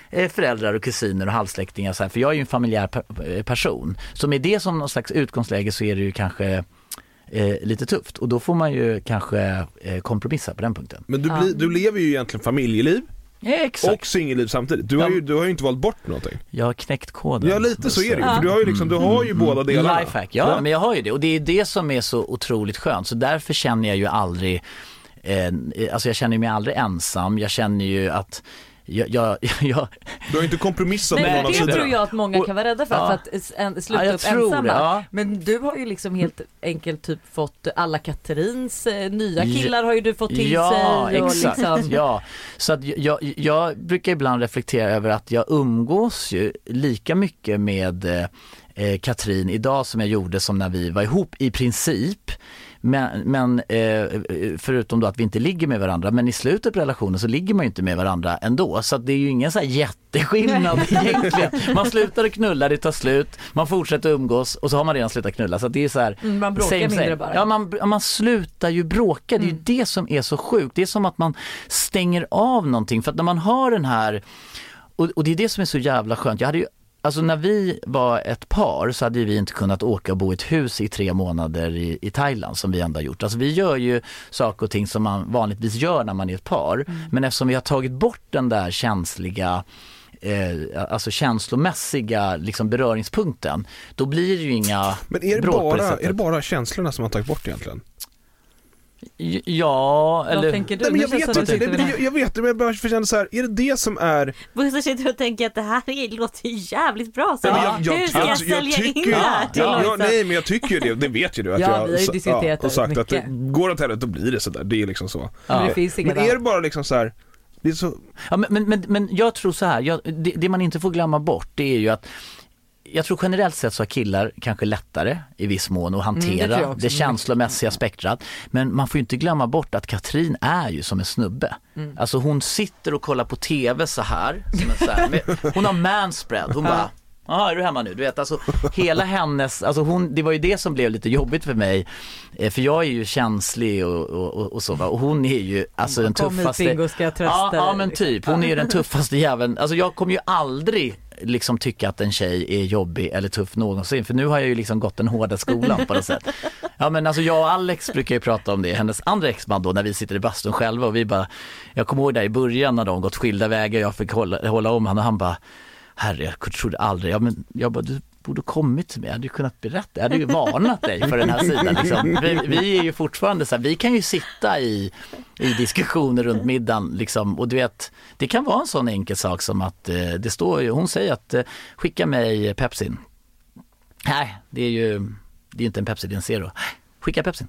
eh, föräldrar och kusiner och halvsläktingar. Så här, för jag är ju en familjär eh, person. Så med det som någon slags utgångsläge så är det ju kanske eh, lite tufft och då får man ju kanske eh, kompromissa på den punkten. Men du, blir, du lever ju egentligen familjeliv Ja, exakt. och singelliv samtidigt. Du har, ju, du har ju inte valt bort någonting. Jag har knäckt koden. Ja lite så är det ju, för du har ju liksom, du har ju båda delarna. Lifehack, ja, men jag har ju det och det är det som är så otroligt skönt så därför känner jag ju aldrig, eh, alltså jag känner mig aldrig ensam, jag känner ju att jag, jag, jag, Du har ju inte kompromissat med någon av det sidorna. tror jag att många kan vara rädda för, Ja. för att en, sluta Ja, jag upp tror ensamma. det, ja. Men du har ju liksom helt enkelt typ fått alla Katarins eh, nya killar har ju du fått till ja, sig. Och exakt. liksom, Ja, så att jag, jag brukar ibland reflektera över att jag umgås ju lika mycket med eh, eh, Katrin idag som jag gjorde som när vi var ihop i princip. Men, men eh, förutom då att vi inte ligger med varandra, men i slutet på relationen så ligger man ju inte med varandra ändå. Så det är ju ingen så här jätteskillnad egentligen. Man slutar att knulla, det tar slut, man fortsätter umgås och så har man redan slutat knulla. Så det är så här, Mm, man bråkar same, mindre same. bara. Ja, man, man slutar ju bråka, det är ju det som är så sjukt. Det är som att man stänger av någonting för att när man har den här, och, och det är det som är så jävla skönt. Jag hade ju Alltså när vi var ett par så hade vi inte kunnat åka och bo i ett hus i tre månader i, i Thailand som vi ändå har gjort. Alltså vi gör ju saker och ting som man vanligtvis gör när man är ett par. Men eftersom vi har tagit bort den där känsliga eh, alltså känslomässiga liksom beröringspunkten, då blir det ju inga Men är det, bara, är det bara känslorna som man tagit bort egentligen? Ja, Vad eller... tänker du? Nej men jag vet det inte, Nej, men jag, jag vet det men jag bara känner så här, är det det som är Bosse sitter och tänker att det här är- låter jävligt bra. Så Nej, men jag, jag, hur ska jag, jag, sälja tycker in ju- det här till ja? Nej men jag tycker det, det vet ju du att Ja, jag vi har diskuterat och det sagt att det mycket. går åt helvete då blir det sådär, det är liksom så. Men det Ja. finns Men är det bara liksom så här, det är så, Ja, men, men, men, men jag tror så här, jag, det, det man inte får glömma bort det är ju att jag tror generellt sett så har killar kanske lättare i viss mån att Mm, det hantera jag också. det känslomässiga spektrat. Men man får ju inte glömma bort att Katrin är ju som en snubbe. Mm. Alltså hon sitter och kollar på TV så här. Så här hon har manspread, hon bara Jaha, är du hemma nu? Du vet alltså hela hennes, alltså hon, det var ju det som blev lite jobbigt för mig. Eh, För jag är ju känslig och, och, och, så va. Och hon är ju alltså den Kom hit tuffaste. Bingo ska jag trösta Ja, ja men typ, hon är ju den tuffaste jäveln. Alltså jag kommer ju aldrig liksom tycka att en tjej är jobbig eller tuff någonsin. För nu har jag ju liksom gått den hårda skolan på något sätt. Ja men alltså jag och Alex brukar ju prata om det, hennes andra exman då när vi sitter i bastun själva och vi bara, jag kommer ihåg där i början när de gått skilda vägar, jag fick hålla, hålla om honom och han bara, herre jag trodde aldrig, ja men jag bara, du borde kommit till mig, jag hade ju kunnat berätta, jag hade ju varnat dig för den här sidan liksom. vi, vi är ju fortfarande så här, vi kan ju sitta i, i diskussioner runt middagen liksom och du vet, det kan vara en sån enkel sak som att eh, det står ju, hon säger att eh, skicka mig Pepsin. Nej, det är ju, det är inte en Pepsi, det är en Zero. Skicka Pepsin.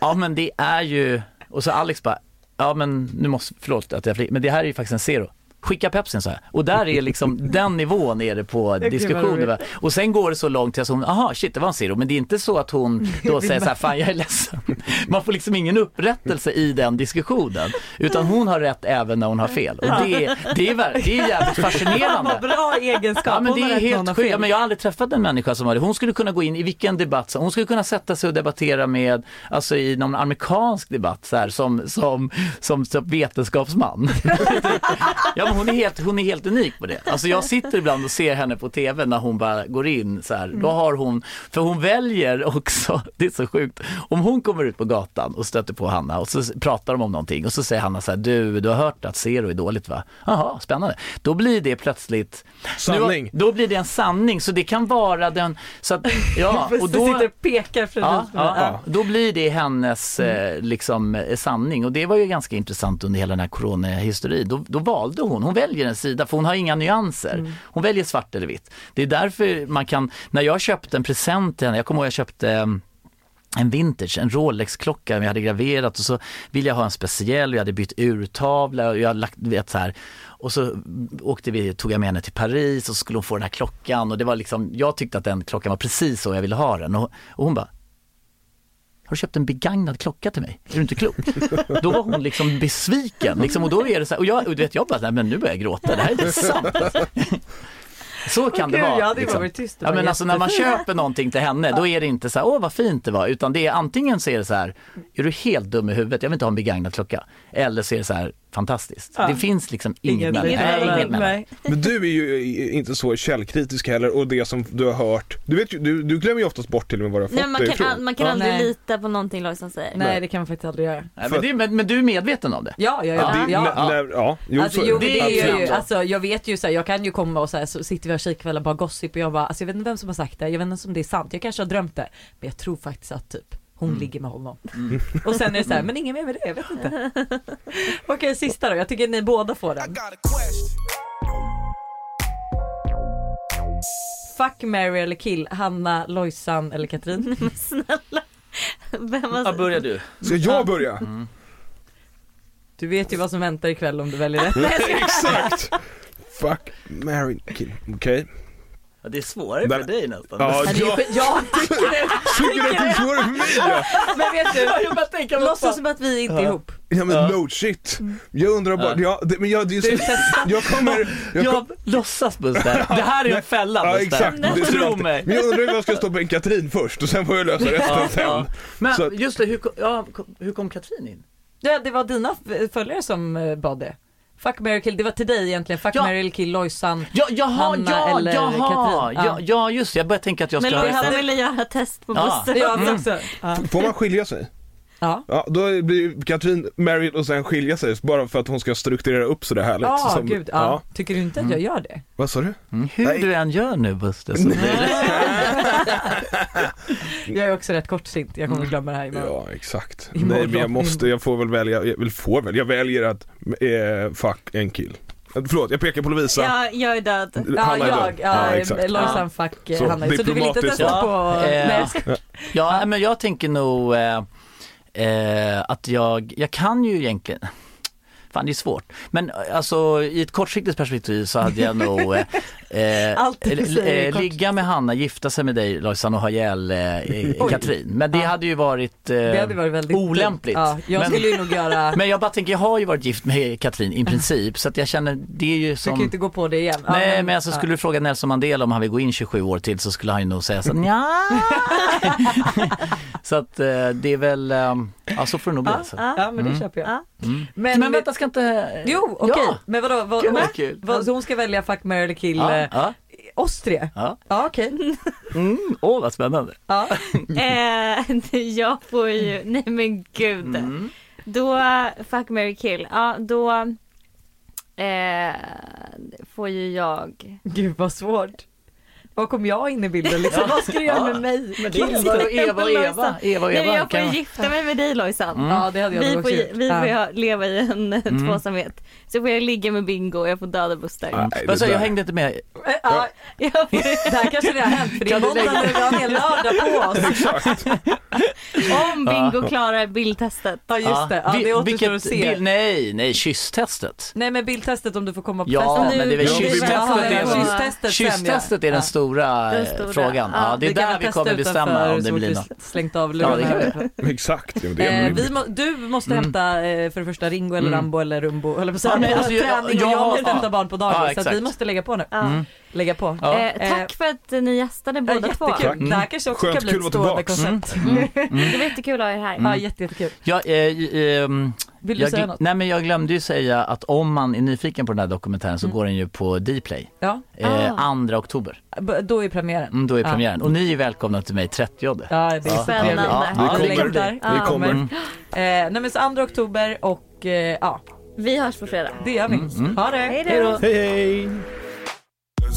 ja men det är ju, och så Alex bara, ja men nu måste, förlåt att jag flik, men det här är ju faktiskt en Zero. Skicka Pepsin så här. Och där är liksom den nivån är det på diskussioner. Och sen går det så långt till att hon, aha shit det var en Zero. Men det är inte så att hon då säger så här, fan jag är ledsen. Man får liksom ingen upprättelse i den diskussionen. Utan hon har rätt även när hon har fel. Och det, är- det, är, det är jävligt fascinerande. Vad bra egenskap. Ja men det är helt sjukt. Ja, men jag har aldrig träffat en människa som har det. Hon skulle kunna gå in i vilken debatt, som- hon skulle kunna sätta sig och debattera med, alltså i någon amerikansk debatt så här, som, som, som, som vetenskapsman. ja men hon är, helt, hon är helt unik på det. Alltså jag sitter ibland och ser henne på tv när hon bara går in så här, då har hon, för hon väljer också, det är så sjukt, om hon kommer ut på gatan och stöter på Hanna och så pratar de om någonting och så säger Hanna så här, du, du har hört att Zero är dåligt va? Jaha, spännande. Då blir det plötsligt Sanning. nu, då blir det en sanning, så det kan vara den, så att, ja, och då, sitter och pekar för ja, ja, Ja. då blir det hennes eh, liksom, eh, sanning och det var ju ganska intressant under hela den här coronahistorin. Då, då valde hon hon. Hon väljer en sida för hon har inga nyanser. Hon väljer svart eller vitt. Det är därför man kan, när jag köpte en present till henne, jag kommer ihåg jag köpte mm, en vintage, en Rolex-klocka vi hade graverat och så ville jag ha en speciell, vi hade bytt urtavla och jag lagt, vet så här. Och så åkte vi, tog jag med henne till Paris och så skulle hon få den här klockan och det var liksom, jag tyckte att den klockan var precis så jag ville ha den och, och hon bara har du köpt en begagnad klocka till mig? Är du inte klok? Då var hon liksom besviken liksom, och då är det så här, och jag, och vet jag bara, nej men nu börjar jag gråta, det här är inte sant. Alltså. Så kan det Gud, vara. hade ju liksom. tyst, det Ja men alltså när man köper någonting till henne, då är det inte så här, åh vad fint det var, utan det är antingen så är det så här, är du helt dum i huvudet, jag vill inte ha en begagnad klocka. Eller så är det så här, fantastiskt. Ja. Det finns liksom inget Inget mellan. Nej, mellan. inget mellan. Nej. Men du är ju inte så källkritisk heller och det som du har hört. Du vet ju, du, du glömmer ju oftast bort till och med var du har fått Nej, man kan, ifrån. man kan Ja. aldrig Nej. lita på någonting Lojsan säger. Nej det kan man faktiskt aldrig göra. Nej, men, det, men, men du är medveten om det? Ja, ja, Ja, ja. det, ja. ja. När, ja, jo, Alltså, så, jo, men det är ju, absolut. alltså, jag vet ju så här, jag kan ju komma och så, här, så sitter vi och kikväll och bara gossip och jag bara, alltså jag vet inte vem som har sagt det, jag vet inte om det är sant, jag kanske har drömt det, men jag tror faktiskt att typ hon ligger med honom. Och sen är det så här, men ingen mer med det, jag vet inte. Okej sista då, jag tycker ni båda får den. Fuck, marry eller kill, Hanna, Lojsan eller Katrin? Men snälla. Vem har... Ja, börjar du. Ska jag börja? Du vet ju vad som väntar ikväll om du väljer rätt. Exakt! Fuck, marry, kill. Okej. Ja, det är svårare för dig nästan. Ja, jag jag tycker det. tycker att det är svårare för mig ja. Men vet du, Jag bara tänker, vad låtsas som att vi inte är Ja. ihop. Ja men Ja. no shit. Jag undrar bara, ja, det, men jag, det är Du så, jag kommer, jag Jag kom, låtsas Buster. Det här är en fälla ja Buster. exakt. Det Tro mig. Men jag undrar hur jag ska stoppa in Katrin först och sen får jag lösa resten Ja, sen. ja. Men Så just det, hur, kom- ja, hur kom Katrin in? Ja, det var dina följare som eh, bad det. Fuck, marry, kill, det var till dig egentligen. Fuck, Ja. marry eller kill, Lojsan. Ja, jaha, Hanna ja, eller jaha, Katrin. ja. Ja. just det, jag började tänka att jag Men ska... Lojsan hade- ville göra test på Ja. Buster. Ja, Mm. Får man skilja sig? Ja. Ja, då blir Katrin married och sen skilja sig bara för att hon ska strukturera upp så det härligt. Ja, som, gud. Ja. ja. Tycker du inte att jag gör det? Vad sa du? Mm, hur Nej. du än gör nu Buster så. Jag är också rätt kortsint. Jag kommer glömma det här imorgon. Ja, exakt. Imorgon. Nej men jag måste, jag får väl välja, jag vill får väl, jag väljer att, eh, fuck en kill. Eh, Förlåt, jag pekar på Lovisa. Ja, jag är död. Ja, Hanna är jag. död. Ja, exakt. Lojsan, fuck eh, Så, Hanna. Så du vill inte testa på... Ja, eh, Nej, jag ska... Ja, men jag tänker nog eh, eh, att jag, jag kan ju egentligen Fan det är svårt. Men eh, alltså i ett kortsiktigt perspektiv så hade jag nog eh, eh, eh, ligga med Hanna, gifta sig med dig Lojsan och ha ihjäl eh. Katrin. Men det Ja. hade ju varit, eh, Det hade varit väldigt olämpligt. Ja, jag Men- skulle ju nog göra... Men jag bara tänker, jag har ju varit gift med Katrin i princip så att jag känner, det är ju Du kan som inte gå på det igen. Ja, Nej men alltså ja. skulle du fråga Nelson Mandela om han vill gå in 27 år till så skulle han ju nog säga så ja. Så att eh, det är väl, eh, ja så får det nog bli Ja, alltså. ja men det Mm. köper jag. Mm. Men, Men, vänta, ska inte... Jo, okej. Ja. Men vadå? Vad, Gud, vad kul. vad, så hon ska välja fuck, marry eller kill Ja, eh, ja, oss tre? ja. Ja, okej. Mm. Åh vad spännande. Ja. Eh, jag får ju, nej men gud. Mm. Då, fuck, marry, kill. Ja, då eh, får ju jag. Gud vad svårt. Vad kom jag in i bilden liksom? Vad ska du göra Ja. med mig? Men det är bara Eva och Eva. Eva och Nej, men Eva. jag får ju gifta mig med dig Lojsan. Mm. Ja det hade jag Vi nog får, gjort. vi får ja. leva i en Mm. tvåsamhet. Så får jag ligga med Bingo och jag får döda Buster. Nej, Vad sa jag, hängde inte med. Eh, ja, Jag får, det här kanske det har hänt för det är måndag vi har en hel lördag på oss. Exakt. om Bingo klarar bildtestet. Ja just det, ja, Vi- det återstår att se. bild- nej, nej, kysstestet. Nej men bildtestet om du får komma på Ja, men väl Ja, måste- det är väl- Kysstestet ja. Kysstestet är Ja. den stora, Den eh, stora, frågan. Ja, ja. det är där vi kommer bestämma om det blir något. Slängt av Ja, det. Exakt. Ja, men det Eh, vi må, du måste Mm. hämta eh, för det första Ringo eller Mm. Rambo eller Rumbo eller på Ja, men ja, alltså, jag- och jag- jag måste ja. hämta barn på dagis Ja, så att vi måste lägga på nu. Ja. Mm. Lägga på. Ja. Eh, tack för att ni gästade Ja, båda två. jättekul. Tack. Det här kanske också Skönt, kan bli kul ett stående koncept. Mm. Det var jättekul att ha er här. Ja, jätte, jättekul. Jag, eh, ehm, Vill du jag, säga något? nej men jag glömde ju säga att om man är nyfiken på den här dokumentären så Mm. går den ju på Dplay. Ja, Eh, Ah. 2 oktober. b- då är premiären. Mm, då är Ja. premiären. Och ni är välkomna till mig 30 Ja, det är Spännande. trevligt. Ja, vi ja, kommer. vi. Ja. Kommer. Mm. Eh, nej men så 2 oktober och eh, ja, Vi hörs på fredag. det gör vi. Mm, mm. Ha det! Hej Hej då. då! Hej